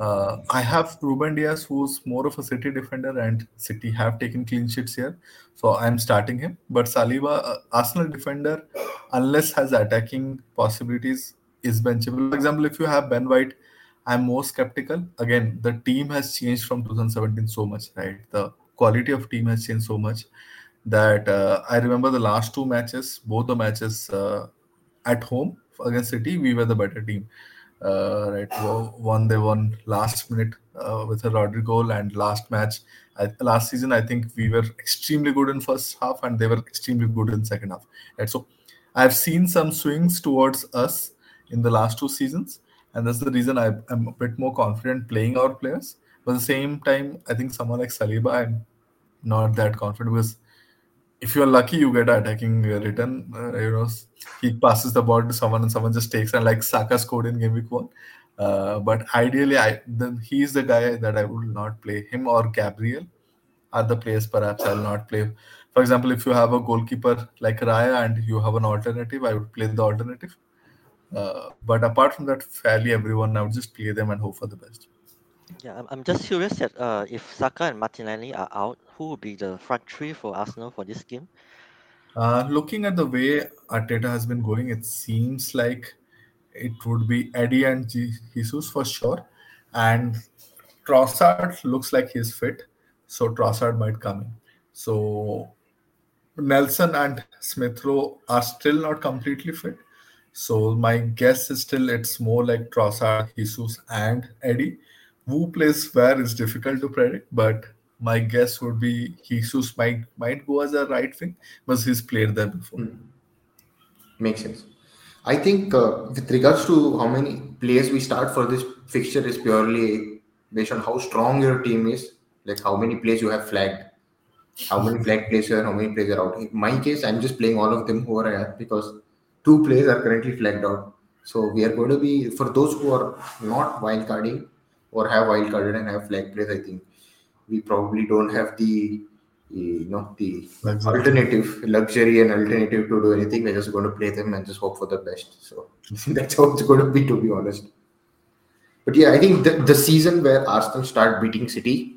Uh, I have Ruben Dias, who's more of a City defender, and City have taken clean sheets here, so I'm starting him. But Saliba, uh, Arsenal defender, unless has attacking possibilities, is benchable. For example, if you have Ben White, I'm more skeptical. Again, the team has changed from 2017 so much, right? The quality of team has changed so much that uh, I remember the last two matches, both the matches uh, at home against City, we were the better team. Uh, right, wo- one they won last minute uh, with a Rodri goal, and last match, I, last season, I think we were extremely good in first half, and they were extremely good in second half. Right, so I've seen some swings towards us in the last two seasons, and that's the reason I, I'm a bit more confident playing our players. But at the same time, I think someone like Saliba, I'm not that confident because if you're lucky, you get an attacking uh, return. Uh, you know, he passes the ball to someone and someone just takes and like Saka scored in game week one. Uh, but ideally, I then he's the guy that I would not play. Him or Gabriel are the players perhaps I'll not play. For example, if you have a goalkeeper like Raya and you have an alternative, I would play the alternative. Uh, but apart from that, fairly everyone, I would just play them and hope for the best. Yeah, I'm, I'm just curious that uh, if Saka and Martinelli are out, who will be the front three for Arsenal for this game? Uh, looking at the way Arteta has been going, it seems like it would be Eddie and Jesus for sure. And Trossard looks like he's fit, so Trossard might come in. So Nelson and Smith Rowe are still not completely fit. So my guess is still it's more like Trossard, Jesus, and Eddie. Who plays where is difficult to predict, but my guess would be Jesus might might go as a right wing because he's played there before. Hmm. Makes sense. I think uh, with regards to how many players we start for this fixture is purely based on how strong your team is, like how many players you have flagged, how many flagged players are, how many players are out. In my case, I'm just playing all of them who are out because two players are currently flagged out. So we are going to be for those who are not wild carding or have wild carded and have flagged players. I think we probably don't have the you know the Luxury. alternative luxury and alternative to do anything. We're just going to play them and just hope for the best. So that's how it's going to be, to be honest. But yeah, I think the, the season where Arsenal start beating City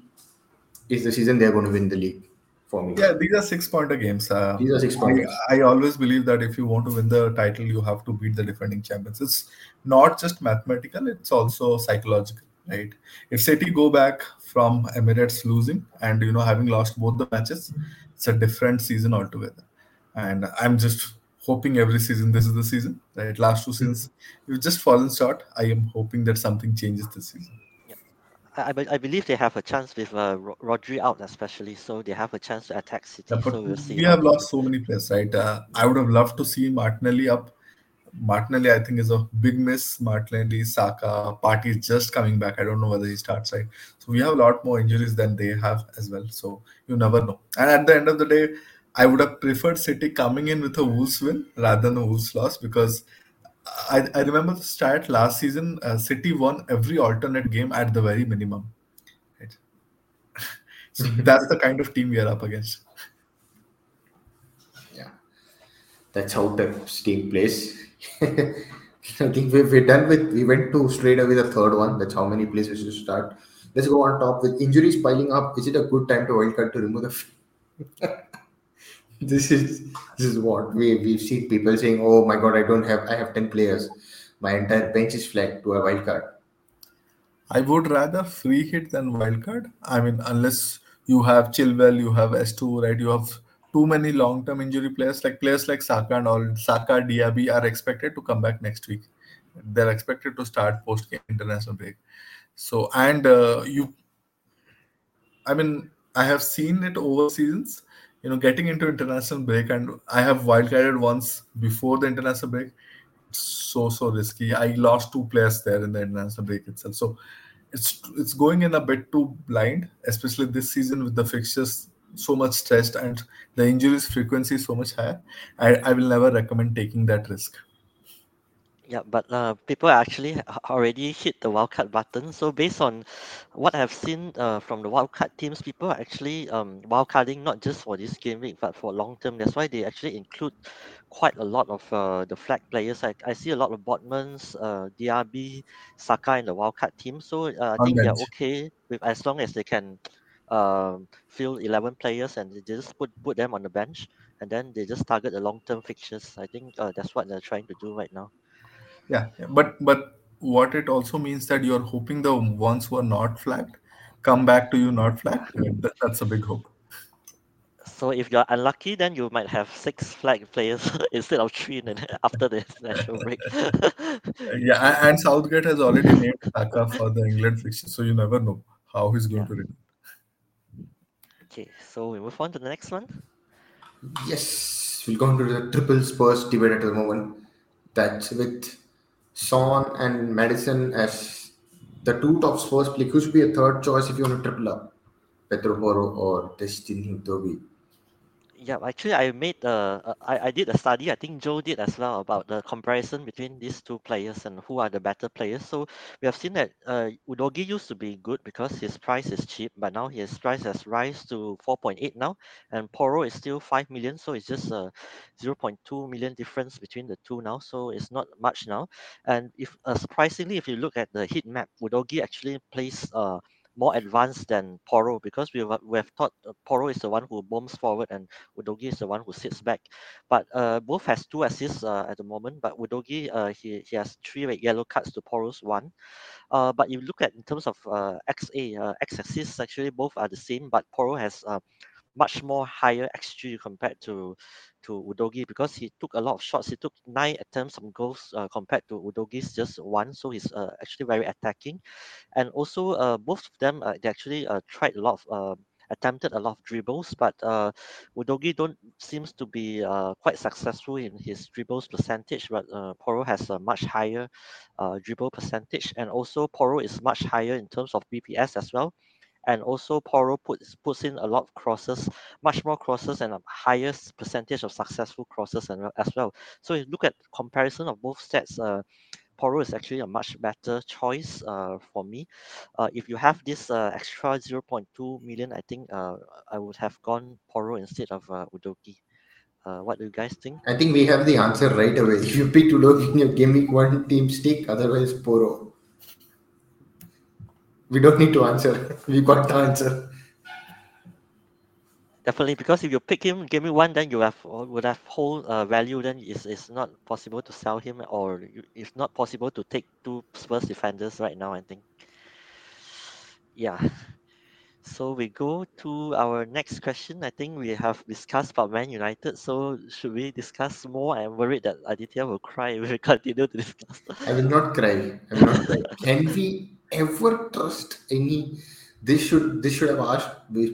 is the season they're going to win the league for me. Yeah, these are six pointer games. Uh, These are six pointers. I, I always believe that if you want to win the title, you have to beat the defending champions. It's not just mathematical, it's also psychological, right? If City go back from Emirates losing and you know having lost both the matches, it's a different season altogether. And I'm just hoping every season this is the season, right? Last two seasons, you've just fallen short. I am hoping that something changes this season. I, I, I believe they have a chance with uh, Rodri out, especially, so they have a chance to attack City. Yeah, so we'll see. we have lost so many players, right? Uh, I would have loved to see Martinelli up. Martinelli, I think, is a big miss. Martinelli, Saka, Partey is just coming back. I don't know whether he starts right. So we have a lot more injuries than they have as well. So you never know. And at the end of the day, I would have preferred City coming in with a Wolves win rather than a Wolves loss because I, I remember the stat last season. Uh, City won every alternate game at the very minimum. Right? so that's the kind of team we are up against. Yeah. That's how the team plays. I think we, we're done with. We went to straight away the third one. That's how many places to start. Let's go on top with injuries piling up. Is it a good time to wildcard to remove the? this is this is what we we've seen people saying. Oh my god, I don't have. I have ten players. My entire bench is flagged to a wildcard. I would rather free hit than wildcard. I mean, unless you have Chilwell, you have S2, right? You have too many long-term injury players, like players like Saka and all. Saka, Diaby are expected to come back next week. They're expected to start post international break. So, and uh, you, I mean, I have seen it over seasons. You know, getting into international break, and I have wildcarded once before the international break. So so risky. I lost two players there in the international break itself. So it's it's going in a bit too blind, especially this season with the fixtures so much stressed and the injuries frequency is so much higher. I, I will never recommend taking that risk. Yeah, but uh, people actually already hit the wildcard button. So based on what I've seen uh, from the wildcard teams, people are actually um, wildcarding not just for this game week, but for long term. That's why they actually include quite a lot of uh, the flag players. I, I see a lot of Botmans, uh, Diaby, Saka in the wildcard team. So uh, I think they're okay with as long as they can um, fill 11 players and they just put, put them on the bench and then they just target the long term fixtures. I think uh, that's what they're trying to do right now yeah, but but what it also means that you're hoping the ones who are not flagged come back to you not flagged that's a big hope so if you're unlucky then you might have six flag players instead of three after the national break yeah and southgate has already named Saka for the england fixture so you never know how he's going yeah. to return okay so we move on to the next one yes we'll go into the triple spurs debate at the moment that's with Son and Maddison as the two top Spurs play. Who should be a third choice if you want to triple up? Pedro Porro or Destiny Udogie? Yeah, actually, I made a, I, I did a study. I think Joe did as well about the comparison between these two players and who are the better players. So we have seen that uh, Udogie used to be good because his price is cheap, but now his price has rise to 4.8 now, and Porro is still 5 million. So it's just a 0.2 million difference between the two now. So it's not much now. And if uh, surprisingly, if you look at the heat map, Udogie actually plays uh, more advanced than Porro because we have, we have thought uh, Porro is the one who bombs forward and Udogie is the one who sits back. But uh, both has two assists uh, at the moment. But Udogie, uh, he, he has three red yellow cards to Porro's one. Uh, but you look at in terms of uh, XA, uh, X assists, actually both are the same. But Porro has uh, much more higher XG compared to to Udogie because he took a lot of shots. He took nine attempts on goals uh, compared to Udogie's just one. So he's uh, actually very attacking. And also, uh, both of them, uh, they actually uh, tried a lot of uh, attempted a lot of dribbles, but uh, Udogie don't seems to be uh, quite successful in his dribbles percentage. But uh, Porro has a much higher uh, dribble percentage, and also Porro is much higher in terms of BPS as well and also Porro puts puts in a lot of crosses, much more crosses and a higher percentage of successful crosses as well. So if you look at comparison of both stats, uh, Porro is actually a much better choice uh, for me. Uh, if you have this uh, extra 0.2 million, I think uh, I would have gone Porro instead of uh, Udogie. Uh, what do you guys think? I think we have the answer right away. If you pick Udogie in your game one team stick, otherwise Porro we don't need to answer. We got the answer. Definitely, because if you pick him give me one, then you have would have whole uh, value. Then it's, it's not possible to sell him, or it's not possible to take two Spurs defenders right now. I think. Yeah. So we go to our next question. I think we have discussed about Man United. So should we discuss more? I'm worried that Aditya will cry if we continue to discuss. I will not cry. I will not cry. Can we ever trust any? This should this should have asked.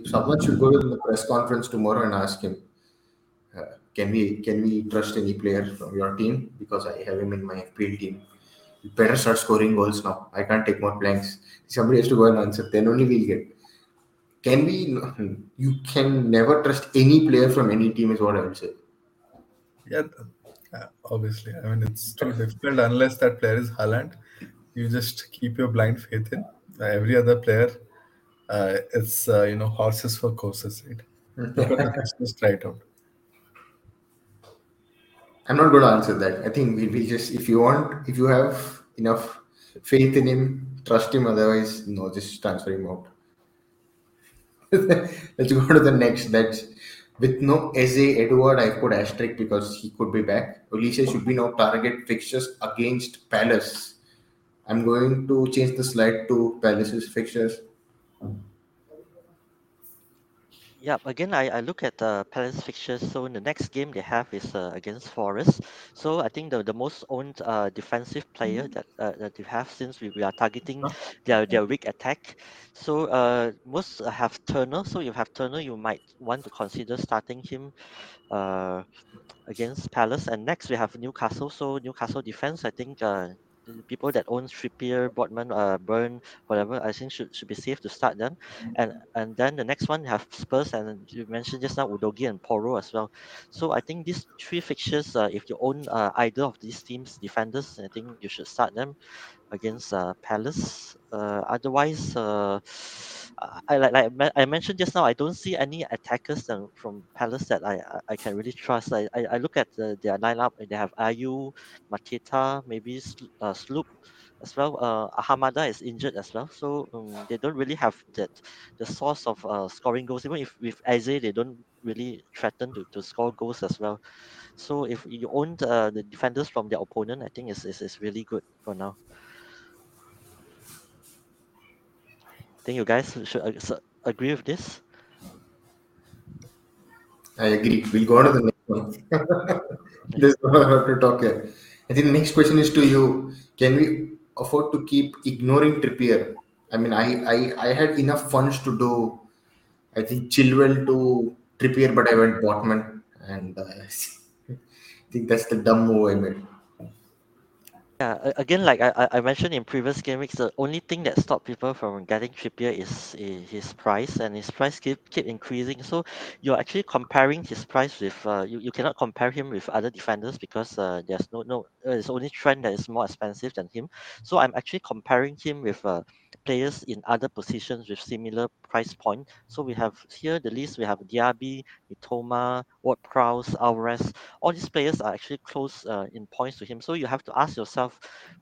Someone should go to the press conference tomorrow and ask him. Uh, can we can we trust any player from your team? Because I have him in my FPL team. You better start scoring goals now. I can't take more blanks. Somebody has to go and answer. Then only we'll get can we you can never trust any player from any team is what i would say yeah obviously i mean it's too difficult unless that player is Haaland. you just keep your blind faith in uh, every other player uh, it's uh, you know horses for courses right just try it out I'm not going to answer that. I think we will just if you want, if you have enough faith in him, trust him. Otherwise, no, just transfer him out. Let's go to the next. That's with no SA Edouard, I put asterisk because he could be back. Olise should be no target fixtures against Palace. I'm going to change the slide to Palace's fixtures. Yeah, again, I, I look at the Palace fixtures. So in the next game they have is uh, against Forest. So I think the, the most owned uh, defensive player that uh, that you have since we, we are targeting their, their weak attack. So uh, most have Turner. So if you have Turner, you might want to consider starting him uh, against Palace. And next we have Newcastle. So Newcastle defense, I think uh, people that own Trippier, Botman, uh, Burn, whatever, I think should, should be safe to start them. And and then the next one have Spurs and you mentioned just now Udogie and Porro as well. So I think these three fixtures, uh, if you own uh, either of these teams defenders, I think you should start them against uh, Palace. Uh, otherwise, uh, I like, like I mentioned just now, I don't see any attackers from Palace that I, I can really trust. I, I, I look at the, their lineup. and They have Ayew, Mateta, maybe uh, Schlupp as well. Uh, Ahamada is injured as well, so um, they don't really have that the source of uh, scoring goals. Even if with Eze, they don't really threaten to, to score goals as well. So if you own uh, the defenders from their opponent, I think it's, it's really good for now. Think you guys should agree with this. I agree. We'll go on to the next one. There's no have to talk here. I think the next question is to you. Can we afford to keep ignoring Trippier? I mean, I, I, I had enough funds to do, I think, Chilwell to Trippier, but I went Botman. And uh, I think that's the dumb move I made. Yeah, again, like I, I mentioned in previous game weeks, the only thing that stopped people from getting Trippier is, is his price, and his price keep keep increasing. So you're actually comparing his price with uh, you, you cannot compare him with other defenders because uh, there's no no uh, it's only Trent that is more expensive than him. So I'm actually comparing him with uh, players in other positions with similar price point. So we have here the list. We have Diaby, Mitoma, Ward-Prowse, Alvarez. All these players are actually close uh, in points to him. So you have to ask yourself,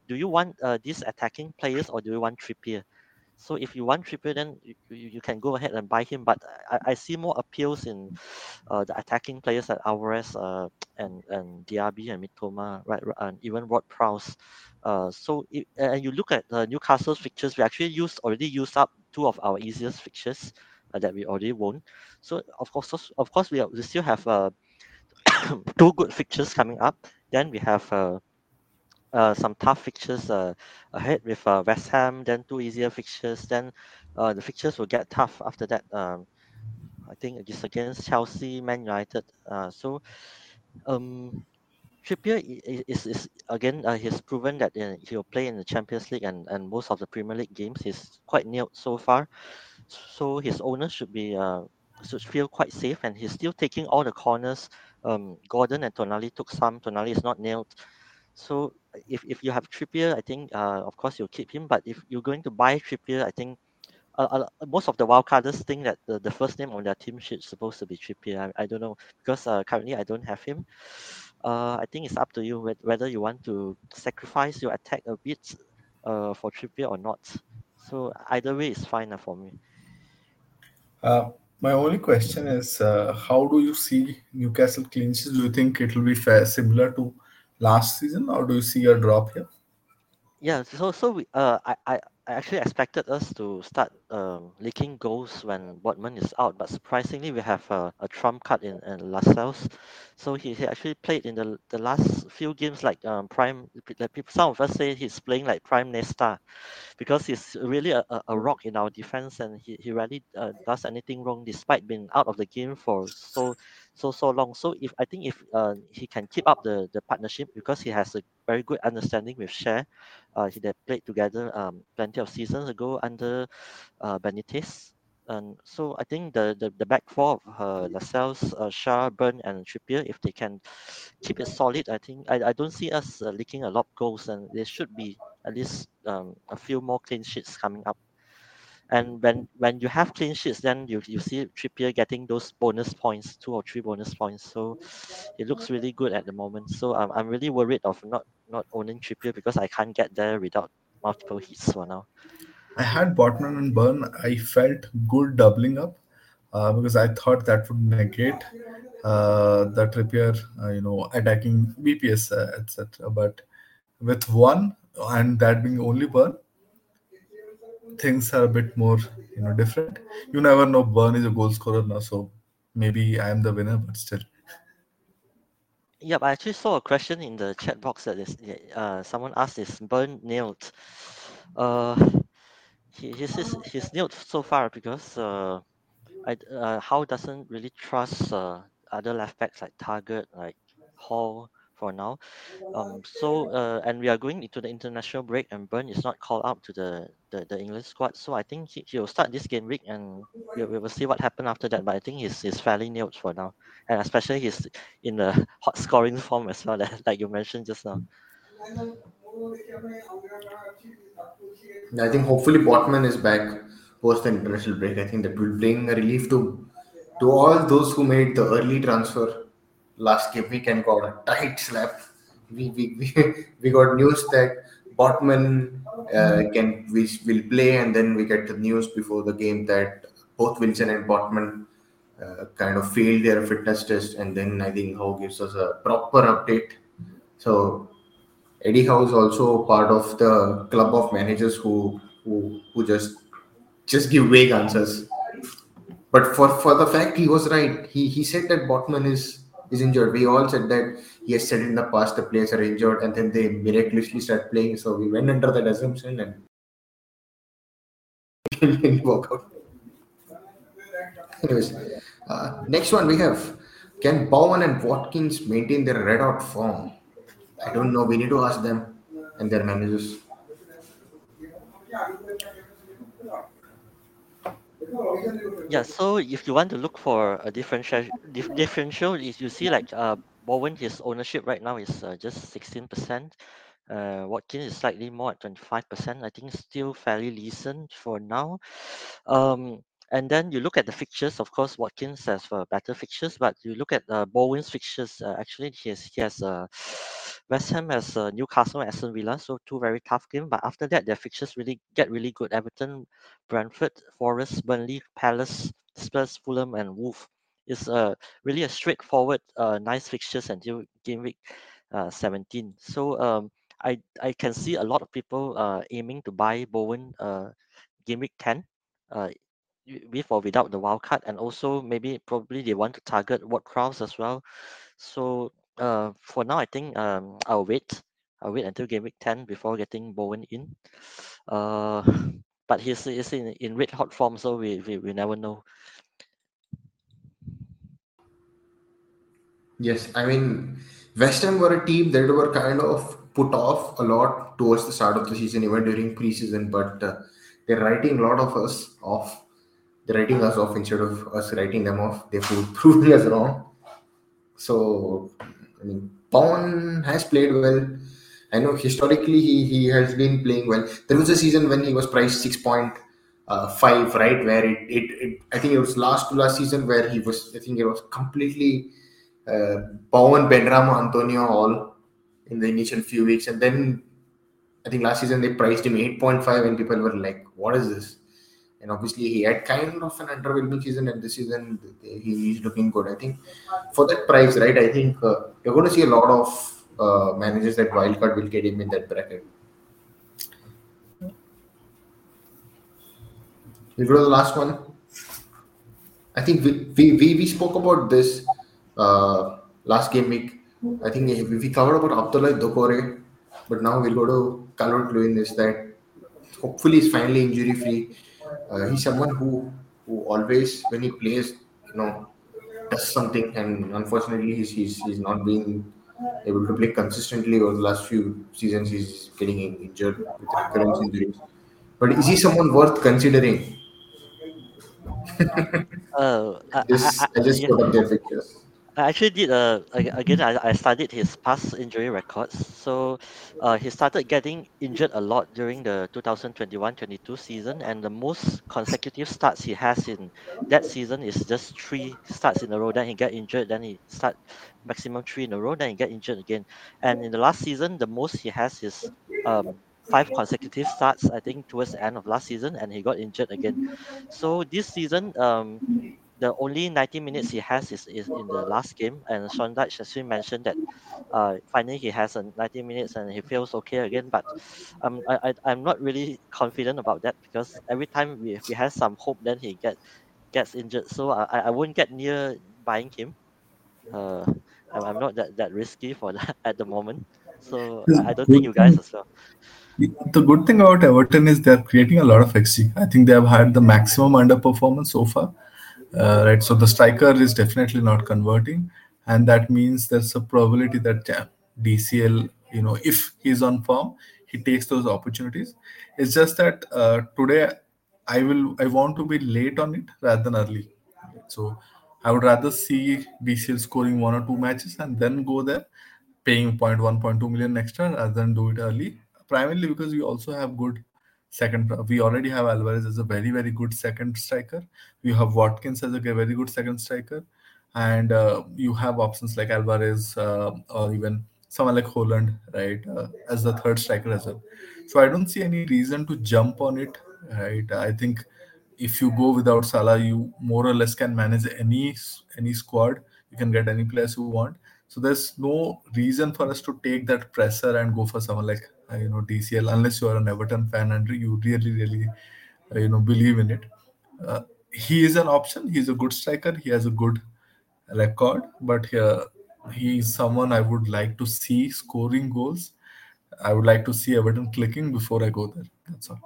do you want uh, these attacking players or do you want Trippier? So if you want Trippier, then you, you can go ahead and buy him. But I, I see more appeals in uh, the attacking players like Alvarez uh, and and Diaby and Mitoma, right, and even Ward Prowse. Uh, so and you look at uh, Newcastle's fixtures, we actually used already used up two of our easiest fixtures uh, that we already won. So of course, of course, we, are, we still have uh, two good fixtures coming up. Then we have uh, some tough fixtures uh, ahead with uh, West Ham, then two easier fixtures. Then uh, the fixtures will get tough after that. Um, I think it's against Chelsea, Man United. Uh, so um, Trippier is, is, is again uh, he's proven that uh, he'll play in the Champions League and, and most of the Premier League games. He's quite nailed so far, so his owner should be uh, should feel quite safe, and he's still taking all the corners. Um, Gordon and Tonali took some. Tonali is not nailed. So if, if you have Trippier, I think uh, of course you'll keep him. But if you're going to buy Trippier, I think uh, uh, most of the wildcarders think that the, the first name on their team sheet is supposed to be Trippier. I, I don't know because uh, currently I don't have him. Uh, I think it's up to you whether you want to sacrifice your attack a bit uh, for Trippier or not. So either way is fine uh, for me. My only question is, how do you see Newcastle clean sheets? Do you think it will be fair, similar to last season, or do you see a drop here? Yeah, so so we, uh, I, I actually expected us to start um, leaking goals when Botman is out, but surprisingly we have a, a trump card in, in Lascelles. So he, he actually played in the the last few games like um, prime. Some of us say he's playing like prime Nesta, because he's really a, a rock in our defense and he, he rarely uh, does anything wrong despite being out of the game for so so so long. So if I think if uh, he can keep up the the partnership because he has a very good understanding with Schär, uh, they played together um, plenty of seasons ago under uh, Benitez. And so I think the, the, the back four of uh, Lascelles, uh, Schär, Burn, and Trippier, if they can keep it solid, I think I, I don't see us uh, leaking a lot of goals, and there should be at least um, a few more clean sheets coming up. And when when you have clean sheets, then you you see Trippier getting those bonus points, two or three bonus points. So it looks really good at the moment. So I'm, I'm really worried of not not owning Trippier because I can't get there without multiple hits for now. I had Botman and Burn. I felt good doubling up uh, because I thought that would negate uh, the Trippier, uh, you know, attacking BPS, uh, etc. But with one and that being only Burn, things are a bit more, you know, different. You never know. Burn is a goal scorer now, so maybe I am the winner, but still. Yep, I actually saw a question in the chat box that is uh, someone asked is Burn nailed. Uh, he, he's, he's, he's nailed so far because uh, I, uh, Howe doesn't really trust uh, other left backs like Targett, like Hall for now. Um, so uh, and we are going into the international break, and Burn is not called up to the, the, the English squad. So I think he, he will start this game week, and we, we will see what happens after that. But I think he's, he's fairly nailed for now, and especially he's in the hot scoring form as well, like you mentioned just now. I think hopefully Botman is back post the international break. I think that will bring a relief to to all those who made the early transfer last game week and got a tight slap. We we, we, we got news that Botman uh, can we will play, and then we get the news before the game that both Wilson and Botman uh, kind of failed their fitness test, and then I think Howe gives us a proper update. So Eddie Howe is also part of the club of managers who who who just just give vague answers. But for for the fact he was right, he he said that Botman is is injured. We all said that has said in the past the players are injured, and then they miraculously start playing. So we went under that assumption and it didn't work out. Anyways, uh, next one we have can Bowen and Watkins maintain their red hot form? I don't know. We need to ask them and their managers. Yeah, so if you want to look for a differential, dif- differential, is you see like uh, Bowen, his ownership right now is uh, just sixteen percent. Uh, Watkins is slightly more at twenty five percent. I think still fairly decent for now. Um, and then you look at the fixtures. Of course, Watkins has uh, better fixtures, but you look at uh, Bowen's fixtures. Uh, actually, he has he has uh, West Ham has uh, Newcastle and Aston Villa, so two very tough games. But after that, their fixtures really get really good. Everton, Brentford, Forest, Burnley, Palace, Spurs, Fulham, and Wolf. It's uh, really a straightforward, uh, nice fixtures until game week uh, 17. So um, I I can see a lot of people uh, aiming to buy Bowen uh, game week 10. Uh, with or without the wild card, and also maybe probably they want to target Ward Prowse as well. So uh, for now, I think um, I'll wait. I'll wait until game week 10 before getting Bowen in. Uh, but he's, he's in, in red hot form, so we, we, we never know. Yes, I mean, West Ham were a team that were kind of put off a lot towards the start of the season, even during preseason, but uh, they're writing a lot of us off. They're writing us off instead of us writing them off. They're proving us wrong. So, I mean, has played well. I know historically he, he has been playing well. There was a season when he was priced six point five, uh, right? Where it, it, it, I think it was last to last season where he was. I think it was completely uh, Bowen, Benrahma, Antonio all in the initial few weeks, and then I think last season they priced him eight point five, and people were like, "What is this?" And obviously he had kind of an underwhelming season, and this season he is looking good. I think for that price, right? I think uh, you're going to see a lot of uh, managers that wildcard will get him in that bracket. We go to the last one. I think we, we, we, we spoke about this uh, last game week. I think we, covered about Abdoulaye Doucouré, but now we'll go to Calvert Lewin. Is that hopefully he's finally injury free. Uh, he's someone who who always when he plays, you know, does something, and unfortunately he's he's, he's not being able to play consistently over the last few seasons. He's getting injured with recurrent injuries. But is he someone worth considering? uh, I, I, I just put up their pictures. I actually did uh, again. I, I studied his past injury records. So, uh, he started getting injured a lot during the 2021-22 season, and the most consecutive starts he has in that season is just three starts in a row. Then he get injured. Then he start maximum three in a row. Then he get injured again. And in the last season, the most he has is um, five consecutive starts. I think towards the end of last season, and he got injured again. So this season, um, the only 90 minutes he has is, is in the last game. And Sean Dyche actually mentioned that uh, finally he has a 90 minutes and he feels okay again. But um, I, I, I'm not really confident about that because every time we, we have some hope, then he get gets injured. So I, I won't get near buying him. Uh, I'm, I'm not that, that risky for that at the moment. So I don't think you guys as well. The good thing about Everton is they're creating a lot of XG. I think they have had the maximum underperformance so far uh, right? So the striker is definitely not converting, and that means there's a probability that DCL, you know, if he's on form, he takes those opportunities. It's just that uh, today I will I want to be late on it rather than early. So I would rather see DCL scoring one or two matches and then go there, paying 0.1, 0.2 million extra rather than do it early. Primarily because we also have good second. We already have Alvarez as a very very good second striker. We have Watkins as a very good second striker, and uh, you have options like Alvarez uh, or even someone like Haaland right, uh, as the third striker as well. So I don't see any reason to jump on it, right? I think if you go without Salah, you more or less can manage any any squad. You can get any players you want. So there's no reason for us to take that pressure and go for someone like you know DCL unless you are an Everton fan and you really really uh, you know believe in it. Uh, he is an option. He's a good striker. He has a good record, but uh, he is someone I would like to see scoring goals. I would like to see Everton clicking before I go there. That's all.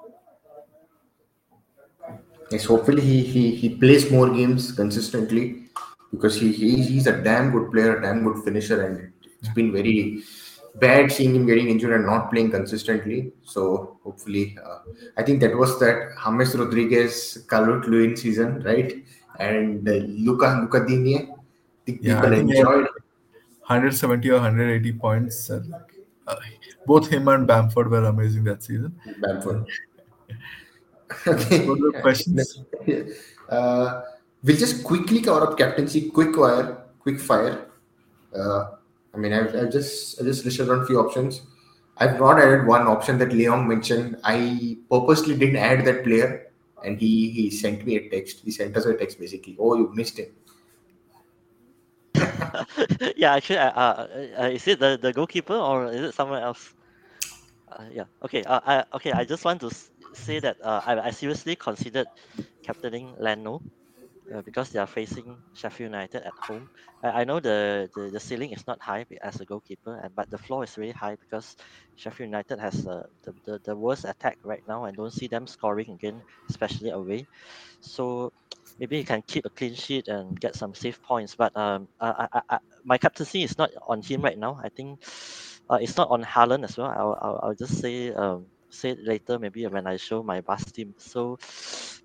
Yes, hopefully he, he, he plays more games consistently because he, he he's a damn good player, a damn good finisher, and it's been very bad seeing him getting injured and not playing consistently. So hopefully, uh, I think that was that James Rodriguez Calvert Lewin season, right? And uh, Luca Luca Digne. yeah, people enjoyed. 170 or 180 points. Uh, both him and Bamford were amazing that season. Bamford. okay. questions? Uh, we'll just quickly cover up captaincy, quick wire, quick fire. Uh, I mean, I've, I've just I just listed on a few options. I've not added one option that Leon mentioned. I purposely didn't add that player, and he he sent me a text. He sent us a text basically. Oh, you missed him. yeah, actually, uh, uh, uh, is it the, the goalkeeper or is it someone else? Uh, yeah. Okay. Uh, I, okay. I just want to say that uh, I, I seriously considered captaining Leno uh, because they are facing Sheffield United at home. I, I know the, the, the ceiling is not high as a goalkeeper, and but the floor is really high because Sheffield United has uh, the, the, the worst attack right now. I don't see them scoring again, especially away. So maybe he can keep a clean sheet and get some safe points. But um, I, I, I, my captaincy is not on him right now. I think uh, it's not on Haaland as well. I'll, I'll, I'll just say um, say later maybe when I show my bus team. So,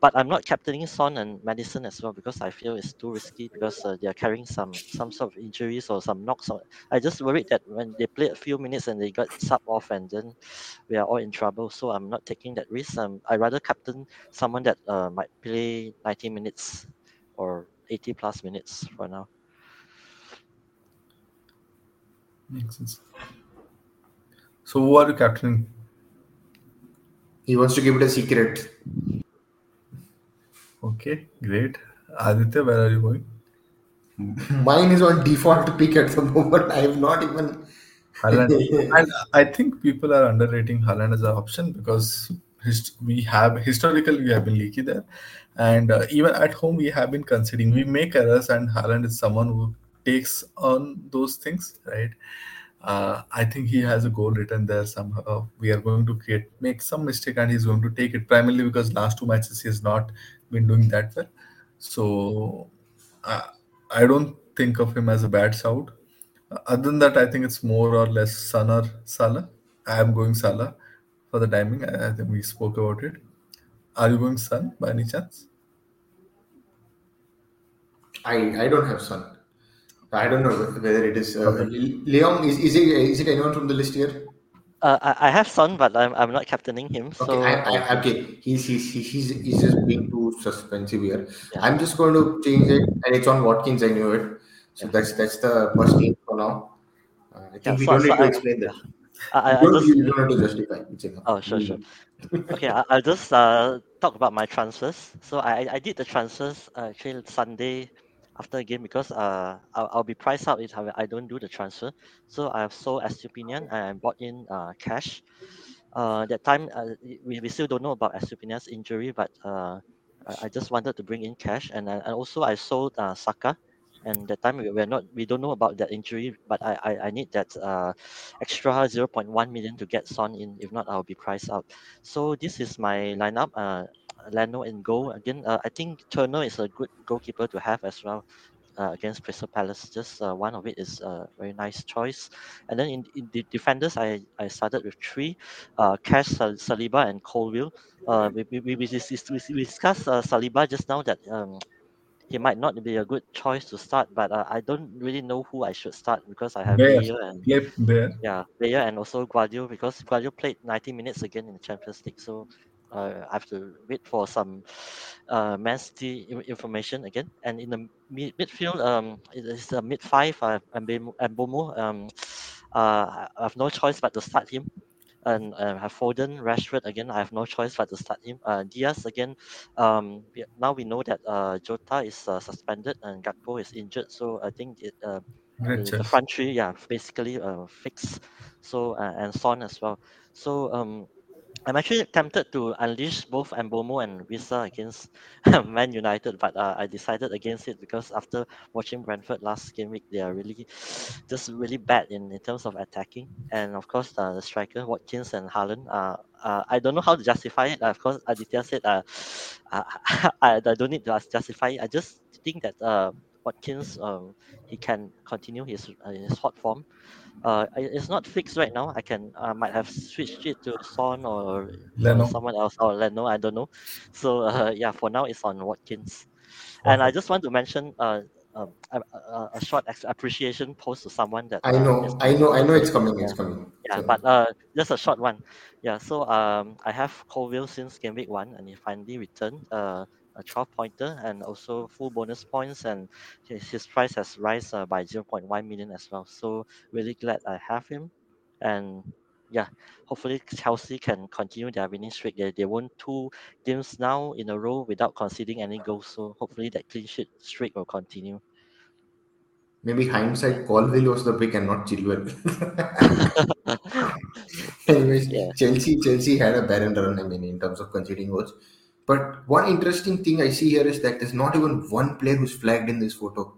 but I'm not captaining Son and Maddison as well because I feel it's too risky because uh, they are carrying some some sort of injuries or some knocks. I just worried that when they play a few minutes and they got sub off and then we are all in trouble. So I'm not taking that risk. Um, I rather captain someone that uh, might play 90 minutes or 80 plus minutes for now. Makes sense. So, who are you captaining? He wants to keep it a secret. Okay, great. Aditya, where are you going? Mine is on default pick at the moment. I have not even. and I think people are underrating Haaland as an option because we have historically we have been leaky there, and uh, even at home we have been conceding. We make errors, and Haaland is someone who takes on those things, right? Uh, I think he has a goal written there somehow. We are going to create make some mistake and he's going to take it primarily because last two matches he has not been doing that well. So uh, I don't think of him as a bad shout. Uh, other than that, I think it's more or less Son or Salah. I am going Salah for the timing. I, I think we spoke about it. Are you going Son by any chance? I I don't have Son. I don't know whether it is uh, Leong. Is, is it is it anyone from the list here? Uh, I, I have Son, but I'm, I'm not captaining him. Okay, So I, uh, I, okay. He's, he's he's he's he's just being too suspensive here. Yeah. I'm just going to change it, and it's on Watkins. I knew it. So Yeah. that's that's the first team for now. Uh, I think Yeah, we so- don't so need to explain that. I, I, I don't, just you don't have to justify. It's enough. Oh, sure, sure. okay, I, I'll just uh, talk about my transfers. So I, I- I did the transfers uh, actually Sunday after the game because uh, I'll, I'll be priced out if I, I don't do the transfer. So I have sold Estupiñán and I bought in uh, Cash. Uh, that time uh, we, we still don't know about Estupiñán's injury, but uh, I, I just wanted to bring in Cash and, and also I sold uh, Saka. And that time we were not, we don't know about that injury, but I, I, I need that uh, extra 0.1 million to get Son in. If not, I'll be priced out. So this is my lineup. Uh, Leno in goal again. Uh, I think Turner is a good goalkeeper to have as well uh, against Crystal Palace. Just uh, one of it is a very nice choice. And then in, in the defenders, I, I started with three: uh, Cash, Sal- Saliba, and Colwill. Uh, we, we, we, we, dis- we, we discussed uh, Saliba just now that um, he might not be a good choice to start, but uh, I don't really know who I should start because I have Bear. Bayer and Play there. yeah, Bayer and also Gvardiol because Gvardiol played 90 minutes again in the Champions League, so uh, I have to wait for some uh, Man City information again. And in the mid- midfield, um, it is a mid five. Uh, Mbeumo, um, uh, I have no choice but to start him. And uh, I have Foden, Rashford again. I have no choice but to start him. Uh, Diaz again. Um, now we know that uh, Jota is uh, suspended and Gakpo is injured, so I think it. Uh, the, front three, yeah, basically uh, fixed. So uh, and Son as well. So um, I'm actually tempted to unleash both Mbeumo and Wissa against Man United, but uh, I decided against it because after watching Brentford last game week, they are really just really bad in, in terms of attacking. And of course, uh, the striker Watkins and Haaland. Uh, uh, I don't know how to justify it. Of course, Aditya said uh, uh, I, I don't need to justify it. I just think that uh, Watkins um, he can continue his uh, his hot form. Uh, it's not fixed right now. I can I might have switched it to Son or, or Leno. someone else or Leno. I don't know. So uh, yeah, for now it's on Watkins. And I just want to mention uh, um, a, a, a short ex- appreciation post to someone that I uh, know, is- I know, I know. It's coming. It's Yeah. coming. yeah, So, but uh, just a short one. Yeah, so um, I have Colwill since game week one, and he finally returned uh, a 12 pointer and also full bonus points, and his, his price has rise uh, by 0.1 million as well. So really glad I have him, and yeah, hopefully Chelsea can continue their winning streak. They, they won two games now in a row without conceding any goals, so hopefully that clean sheet streak will continue. maybe hindsight, Colwill was the pick and not Chilwell. Anyways, Yeah. Chelsea Chelsea had a barren run. I mean, in terms of conceding goals. But one interesting thing I see here is that there's not even one player who's flagged in this photo.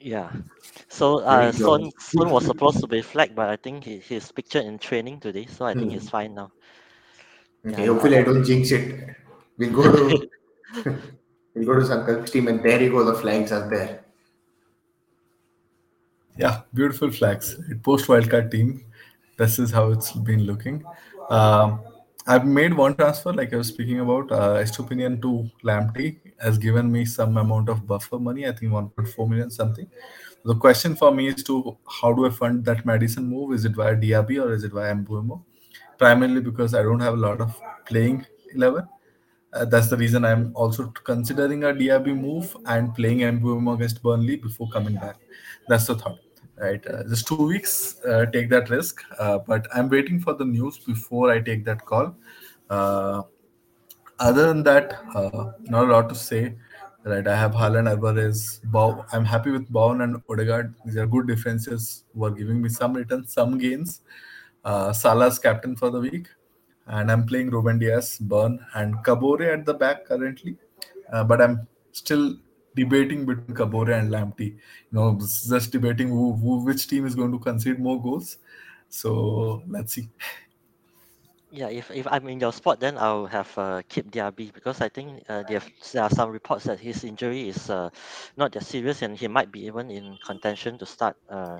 Yeah. So uh, Son. Son was supposed to be flagged, but I think he, he's pictured in training today, so I think he's fine now. Okay, Yeah, hopefully I I- don't jinx it. We'll go to we'll go to Sankalp's team and there you go. The flags are there. Yeah, beautiful flags. It post wildcard team. This is how it's been looking. Um, I've made one transfer, like I was speaking about. Uh, Estupiñán to Lamptey has given me some amount of buffer money. I think 1.4 million something. The question for me is to how do I fund that Maddison move? Is it via Diaby or is it via Mbeumo? Primarily because I don't have a lot of playing 11. Uh, that's the reason I'm also considering a Diaby move and playing Mbeumo against Burnley before coming back. That's the thought, right? Uh, just two weeks, uh, take that risk. Uh, but I'm waiting for the news before I take that call. Uh, other than that, uh, not a lot to say. Right, I have Haaland, Alvarez, Bow. I'm happy with Bowen and Odegaard. These are good defenses who are giving me some returns, some gains. Uh, Salah's captain for the week, and I'm playing Ruben Dias, Burn, and Kabore at the back currently. But I'm still debating between Kabore and Lamptey. You know, just debating who, who, which team is going to concede more goals. So let's see. Yeah, if, if I'm in your spot, then I'll have uh, Kip Diaby because I think uh, there, there are some reports that his injury is uh, not that serious and he might be even in contention to start uh,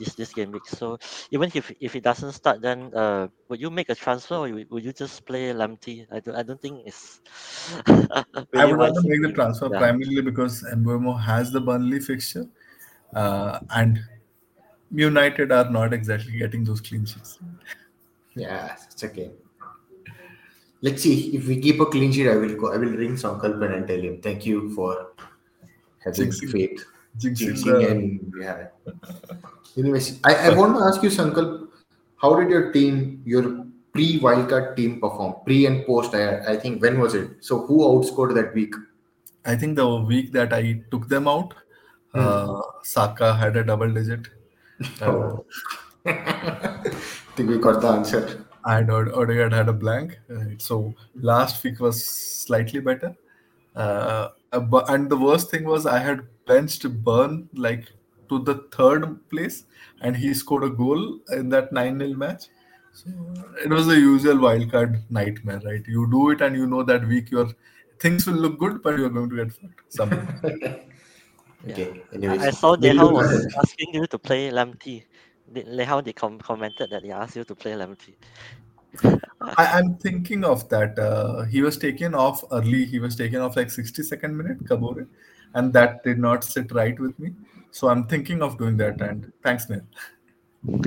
this this game week. So even if if it doesn't start, then uh, would you make a transfer or you, would you just play Lamptey? I don't I don't think it's. I would rather make the transfer yeah. primarily because Mbeumo has the Burnley fixture, uh, and United are not exactly getting those clean sheets. Yeah, it's okay. Let's see if we keep a clean sheet. I will go. I will ring Sankalpan and tell him thank you for having Jinxing. faith. Jinxing, Jinxing and yeah. Anyways, I, I want to ask you, Sankalp, how did your team, your pre wildcard team perform? Pre and post, I, I think, when was it? So who outscored that week? I think the week that I took them out, hmm. uh, Saka had a double digit. Oh. I think we got the answer. And Odegaard had a blank. Uh, so last week was slightly better. Uh, and the worst thing was I had benched Burn like to the third place, and he scored a goal in that 9 0 match. So it was the usual wildcard nightmare, right? You do it, and you know that week your things will look good, but you're going to get fucked. Something. okay. Anyways, I saw Lehao was asking you to play Lamptey. Lehao they com- commented that he asked you to play Lamptey. I, am thinking of that. Uh, he was taken off early. He was taken off like 62nd minute, Kabore, and that did not sit right with me. So I'm thinking of doing that. And thanks, Neil.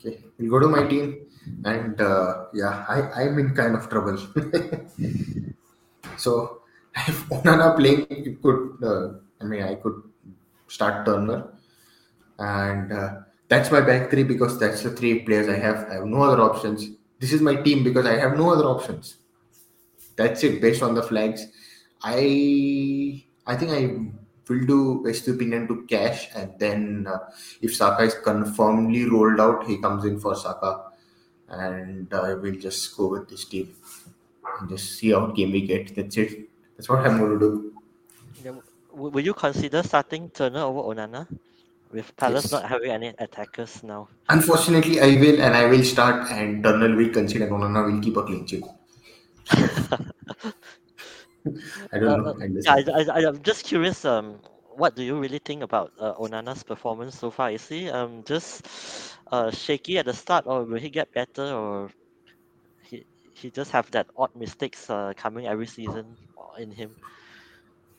Okay, we'll go to my team, and uh, yeah, I I'm in kind of trouble. so if Onana playing, it could. Uh, I mean, I could start Turner, and uh, that's my back three because that's the three players I have. I have no other options. This is my team because I have no other options. That's it. Based on the flags, I I think I will do Estupiñán to Cash, and then uh, if Saka is confirmedly rolled out, he comes in for Saka, and uh, will just go with this team and just see how game we get. That's it. That's what I'm going to do. Yeah. Will you consider starting Turner over Onana? With Palace yes. not having any attackers now. Unfortunately, I will, and I will start, and Turner will concede, and Onana will keep a clean sheet. I don't uh, know. I, I, I, am just curious. Um, what do you really think about uh, Onana's performance so far? Is he um just uh shaky at the start, or will he get better, or he he just have that odd mistakes uh, coming every season in him?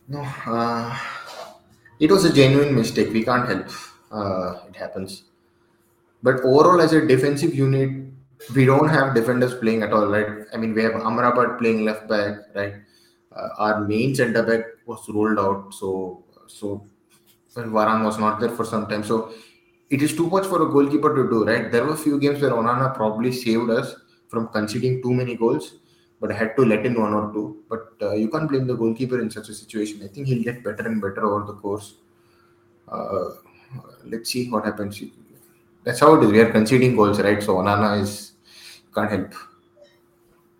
No, uh, it was a genuine mistake. We can't help. Uh, it happens. But overall, as a defensive unit, we don't have defenders playing at all, right? I mean, we have Amrabat playing left back, right? Uh, our main centre back was rolled out. So so Varane was not there for some time. So it is too much for a goalkeeper to do, right? There were a few games where Onana probably saved us from conceding too many goals, but I had to let in one or two. But uh, you can't blame the goalkeeper in such a situation. I think he'll get better and better over the course. Uh, let's see what happens. That's how it is. We are conceding goals, right? So Onana is can't help.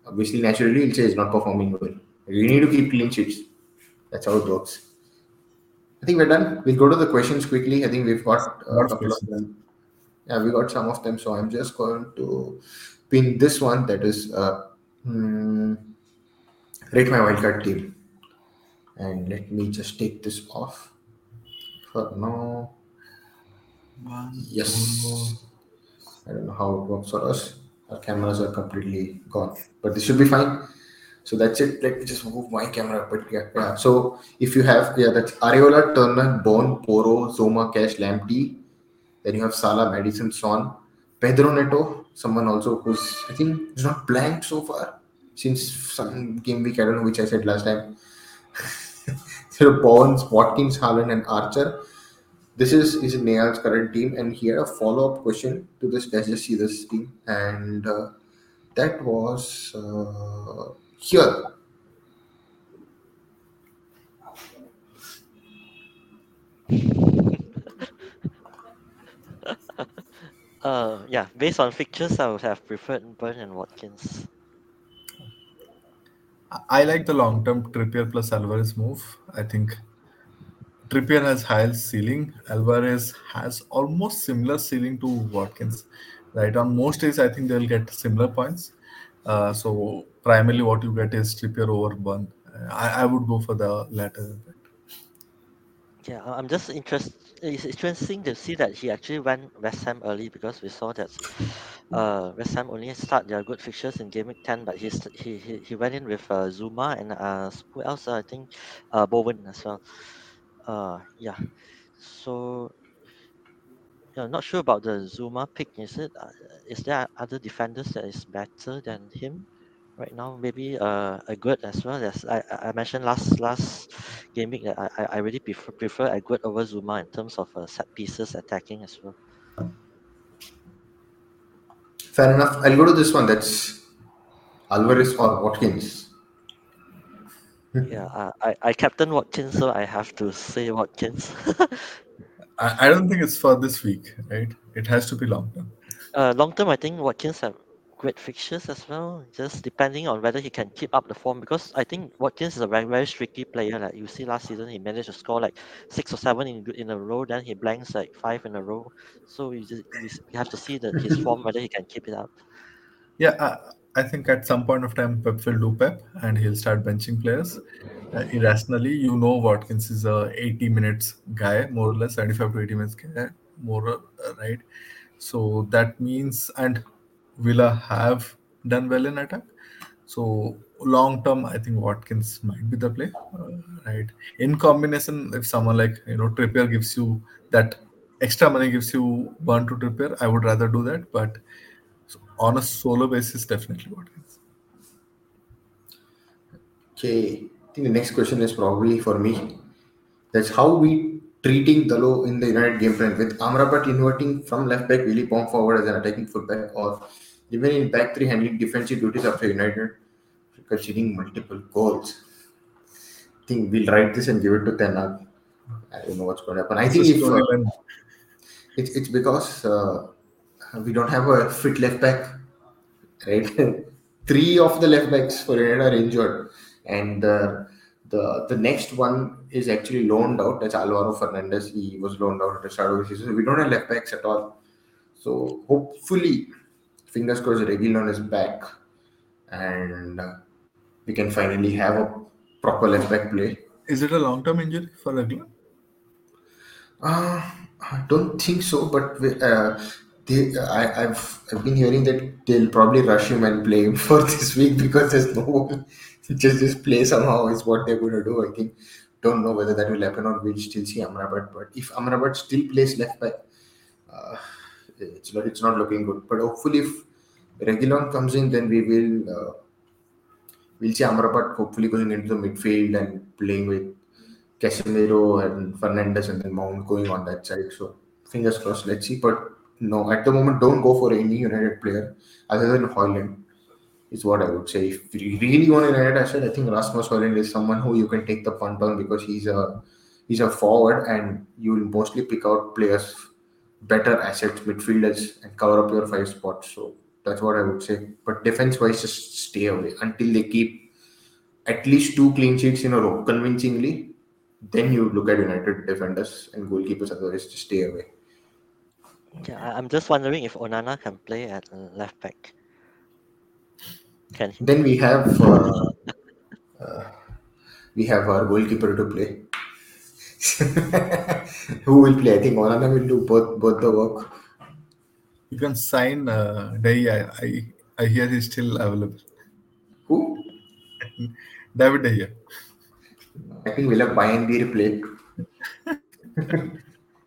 Obviously, naturally, he'll say he's not performing well. You need to keep clean sheets. That's how it works. I think we're done. We'll go to the questions quickly. I think we've got a couple of them. Yeah, we got some of them. So I'm just going to pin this one that is uh, hmm, rate my wildcard team. And let me just take this off for now. Yes. I don't know how it works for us. Our cameras are completely gone, but this should be fine. So that's it. Let me just move my camera. But yeah, yeah. So if you have, yeah, that's Areola, Turner, Bone, Porro, Zouma, Cash, Lamptey. Then you have Salah, Maddison, Son, Pedro Neto, someone also who's, I think, is not blank so far since some game week. I don't know which I said last time. so Bones, Watkins, Haaland, and Archer. This is is Neal's current team, and he had a follow up question to this. Let's just see this team, and uh, that was. Uh, here. uh, yeah, based on fixtures, I would have preferred Burn and Watkins. I like the long term Trippier plus Alvarez move. I think Trippier has higher ceiling. Alvarez has almost similar ceiling to Watkins. Right on most days, I think they'll get similar points. Uh, so primarily what you get is Trippier over Burn. I, I would go for the latter. Yeah, I'm just interested it's interesting to see that he actually went West Ham early because we saw that uh, West Ham only start their good fixtures in Game Week 10, but he, he, he went in with uh, Zouma and uh, who else? I think uh, Bowen as well. Uh, yeah. So, I'm not sure about the Zouma pick. Is it? Uh, is there other defenders that is better than him? Right now. Maybe uh, Aguerd as well. As I, I mentioned last last gaming week that I, I really prefer prefer Aguerd over Zouma in terms of uh, set pieces attacking as well. Fair enough. I'll go to this one. That's Alvarez or Watkins. yeah, uh, I I captain Watkins, so I have to say Watkins. I, I don't think it's for this week, right? It has to be long term. Uh, long term, I think Watkins have great fixtures as well. Just depending on whether he can keep up the form, because I think Watkins is a very very streaky player. Like you see last season, he managed to score like six or seven in in a row. Then he blanks like five in a row. So you just you have to see that his form whether he can keep it up. Yeah, uh, I think at some point of time, Pep will do Pep, and he'll start benching players uh, irrationally. You know, Watkins is a 80 minutes guy, more or less, 75 to 80 minutes guy, more uh, right. So that means, and Villa have done well in attack. So long term, I think Watkins might be the play, uh, right? In combination, if someone like you know Trippier gives you that extra money, gives you one to Trippier, I would rather do that. But on a solo basis, definitely Watkins. Okay, I think the next question is probably for me. That's how we treating Dalot in the United game plan with Amrabat inverting from left back, Willy Pong forward as an attacking fullback, or even in back three handling defensive duties after United conceding multiple goals. I think we'll write this and give it to Ten Hag. I don't know what's going to happen. I think if uh, it's it's because uh, we don't have a fit left back, right? Three of the left backs for United are injured, and uh, the the next one is actually loaned out. That's Alvaro Fernandez. He was loaned out at the start of the season. We don't have left backs at all. So hopefully fingers crossed Reguilon is back and uh, we can finally have a proper left back play. Is it a long term injury for Reguilon? Uh, I don't think so, but uh, they, I, have I've been hearing that they'll probably rush him and play him for this week because there's no. Just just play somehow is what they're going to do. I think. Don't know whether that will happen or we'll still see Amrabat. But if Amrabat still plays left back, uh, it's not it's not looking good. But hopefully, if Reguilon comes in, then we will uh, we'll see Amrabat hopefully going into the midfield and playing with Casemiro and Fernandez and then Mount going on that side. So fingers crossed. Let's see. But no, at the moment, don't go for any United player other than Højlund. Is what I would say. If you really want United asset, I think Rasmus Højlund is someone who you can take the punt on because he's a he's a forward and you will mostly pick out players better assets, midfielders, and cover up your five spots. So that's what I would say. But defense wise, just stay away until they keep at least two clean sheets in a row convincingly. Then you look at United defenders and goalkeepers, otherwise, just stay away. Yeah, I'm just wondering if Onana can play at left back. Can he? Then we have uh, uh, we have our goalkeeper to play. Who will play? I think Onana will do both both the work. You can sign uh, Day. I, I I hear he's still available. Who? David De Gea. I think we'll have Bayındır play.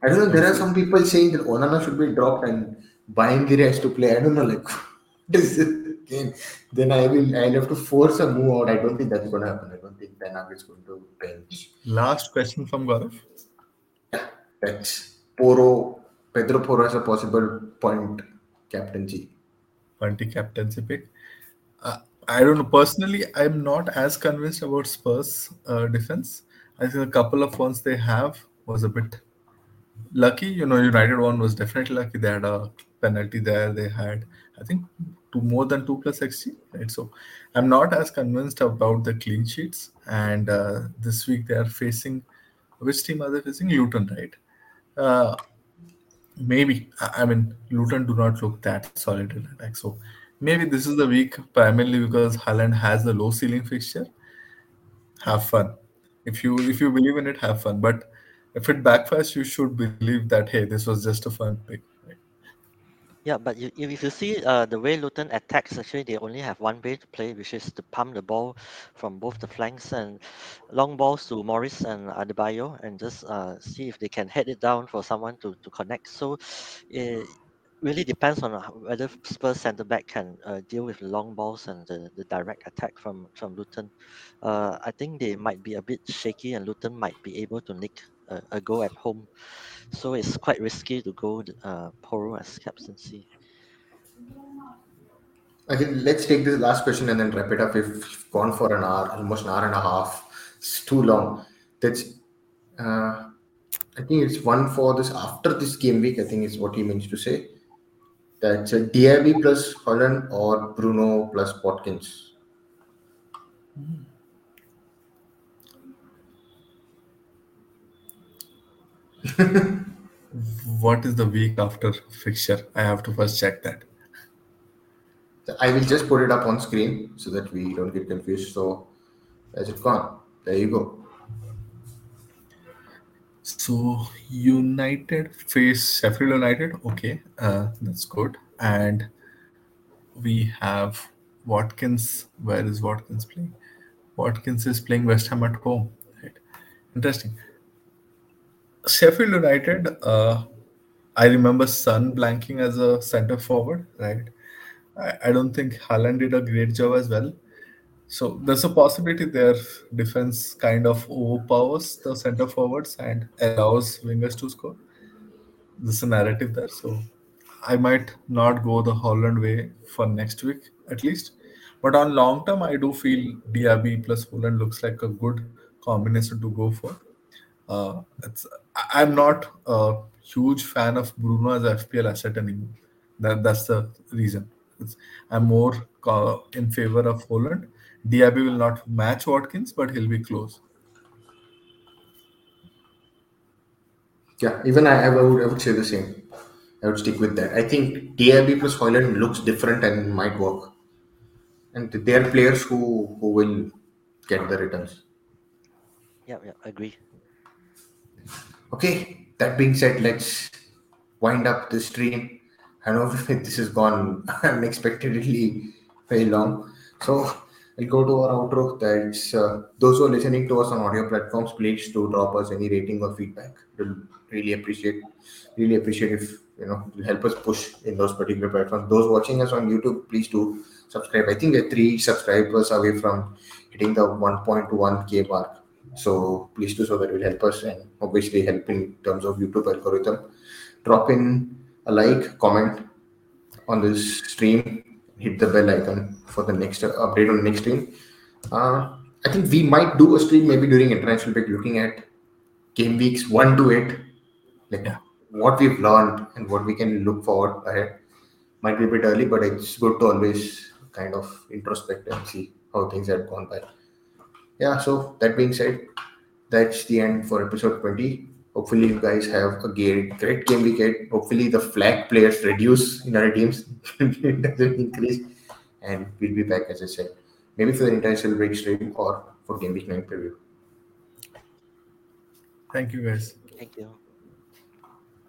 I don't know. There are some people saying that Onana should be dropped and Bayındır has to play. I don't know. Like, this? Then I will. I'll have to force a move out. I don't think that's going to happen. I don't think Hag is going to bench. Last question from Gaurav. Yeah, that's Porro. Pedro Porro as a possible point captaincy. Punty captaincy pick. Uh, I don't know. Personally, I'm not as convinced about Spurs' uh, defense. I think a couple of ones they have was a bit lucky. You know, United one was definitely lucky. They had a penalty there. They had, I think, two more than two plus XG. Right. So I'm not as convinced about the clean sheets. And uh, this week they are facing which team are they facing? Luton, right? Uh, maybe. I mean, Luton do not look that solid in attack. So maybe this is the week primarily because Haaland has the low ceiling fixture. Have fun. If you if you believe in it, have fun. But if it backfires, you should believe that hey, this was just a fun pick. Yeah, but you, if you see uh, the way Luton attacks, actually they only have one way to play, which is to pump the ball from both the flanks and long balls to Morris and Adebayo, and just uh, see if they can head it down for someone to, to connect. So it really depends on whether Spurs centre back can uh, deal with long balls and the, the direct attack from from Luton. Uh, I think they might be a bit shaky, and Luton might be able to nick a, a goal at home so it's quite risky to go uh, Porro as captaincy. Okay, let's take this last question and then wrap it up. We've gone for an hour, almost an hour and a half. It's too long. That's, uh, I think it's one for this after this game week. I think is what he means to say. That's a Diaby plus Haaland or Bruno plus Watkins. Mm-hmm. What is the week after fixture? I have to first check that. I will just put it up on screen so that we don't get confused. So, as it gone? There you go. So United face Sheffield United. Okay, uh, that's good. And we have Watkins. Where is Watkins playing? Watkins is playing West Ham at home. Right. Interesting. Sheffield United, uh, I remember Son blanking as a center forward, right? I, I don't think Haaland did a great job as well. So there's a possibility their defense kind of overpowers the center forwards and allows wingers to score. There's a narrative there. So I might not go the Haaland way for next week at least. But on long term, I do feel Diaby plus Haaland looks like a good combination to go for. Uh, it's I'm not a huge fan of Bruno as a FPL asset anymore. That that's the reason. It's, I'm more in favor of Haaland. Diaby will not match Watkins, but he'll be close. Yeah, even I, I, would, I would say the same. I would stick with that. I think Diaby plus Haaland looks different and might work. And they are players who, who will get the returns. Yeah, yeah, I agree. Okay, that being said, let's wind up the stream. I know this has gone unexpectedly very long. So I'll go to our outro. That's uh, those who are listening to us on audio platforms, please to drop us any rating or feedback. We'll really appreciate, really appreciate if you know you help us push in those particular platforms. Those watching us on YouTube, please do subscribe. I think we're three subscribers away from hitting the 1.1k mark. So please do so that will help us and obviously help in terms of YouTube algorithm. Drop in a like, comment on this stream, hit the bell icon for the next update on the next stream. Uh, I think we might do a stream maybe during international break looking at game weeks one to eight, like yeah. what we've learned and what we can look forward ahead. Might be a bit early, but it's good to always kind of introspect and see how things have gone by yeah, so that being said, that's the end for episode 20. Hopefully, you guys have a great, great game weekend. Hopefully, the flag players reduce in our teams, it doesn't increase, and we'll be back, as I said, maybe for the international break stream or for game week 9 preview. Thank you, guys. Thank you.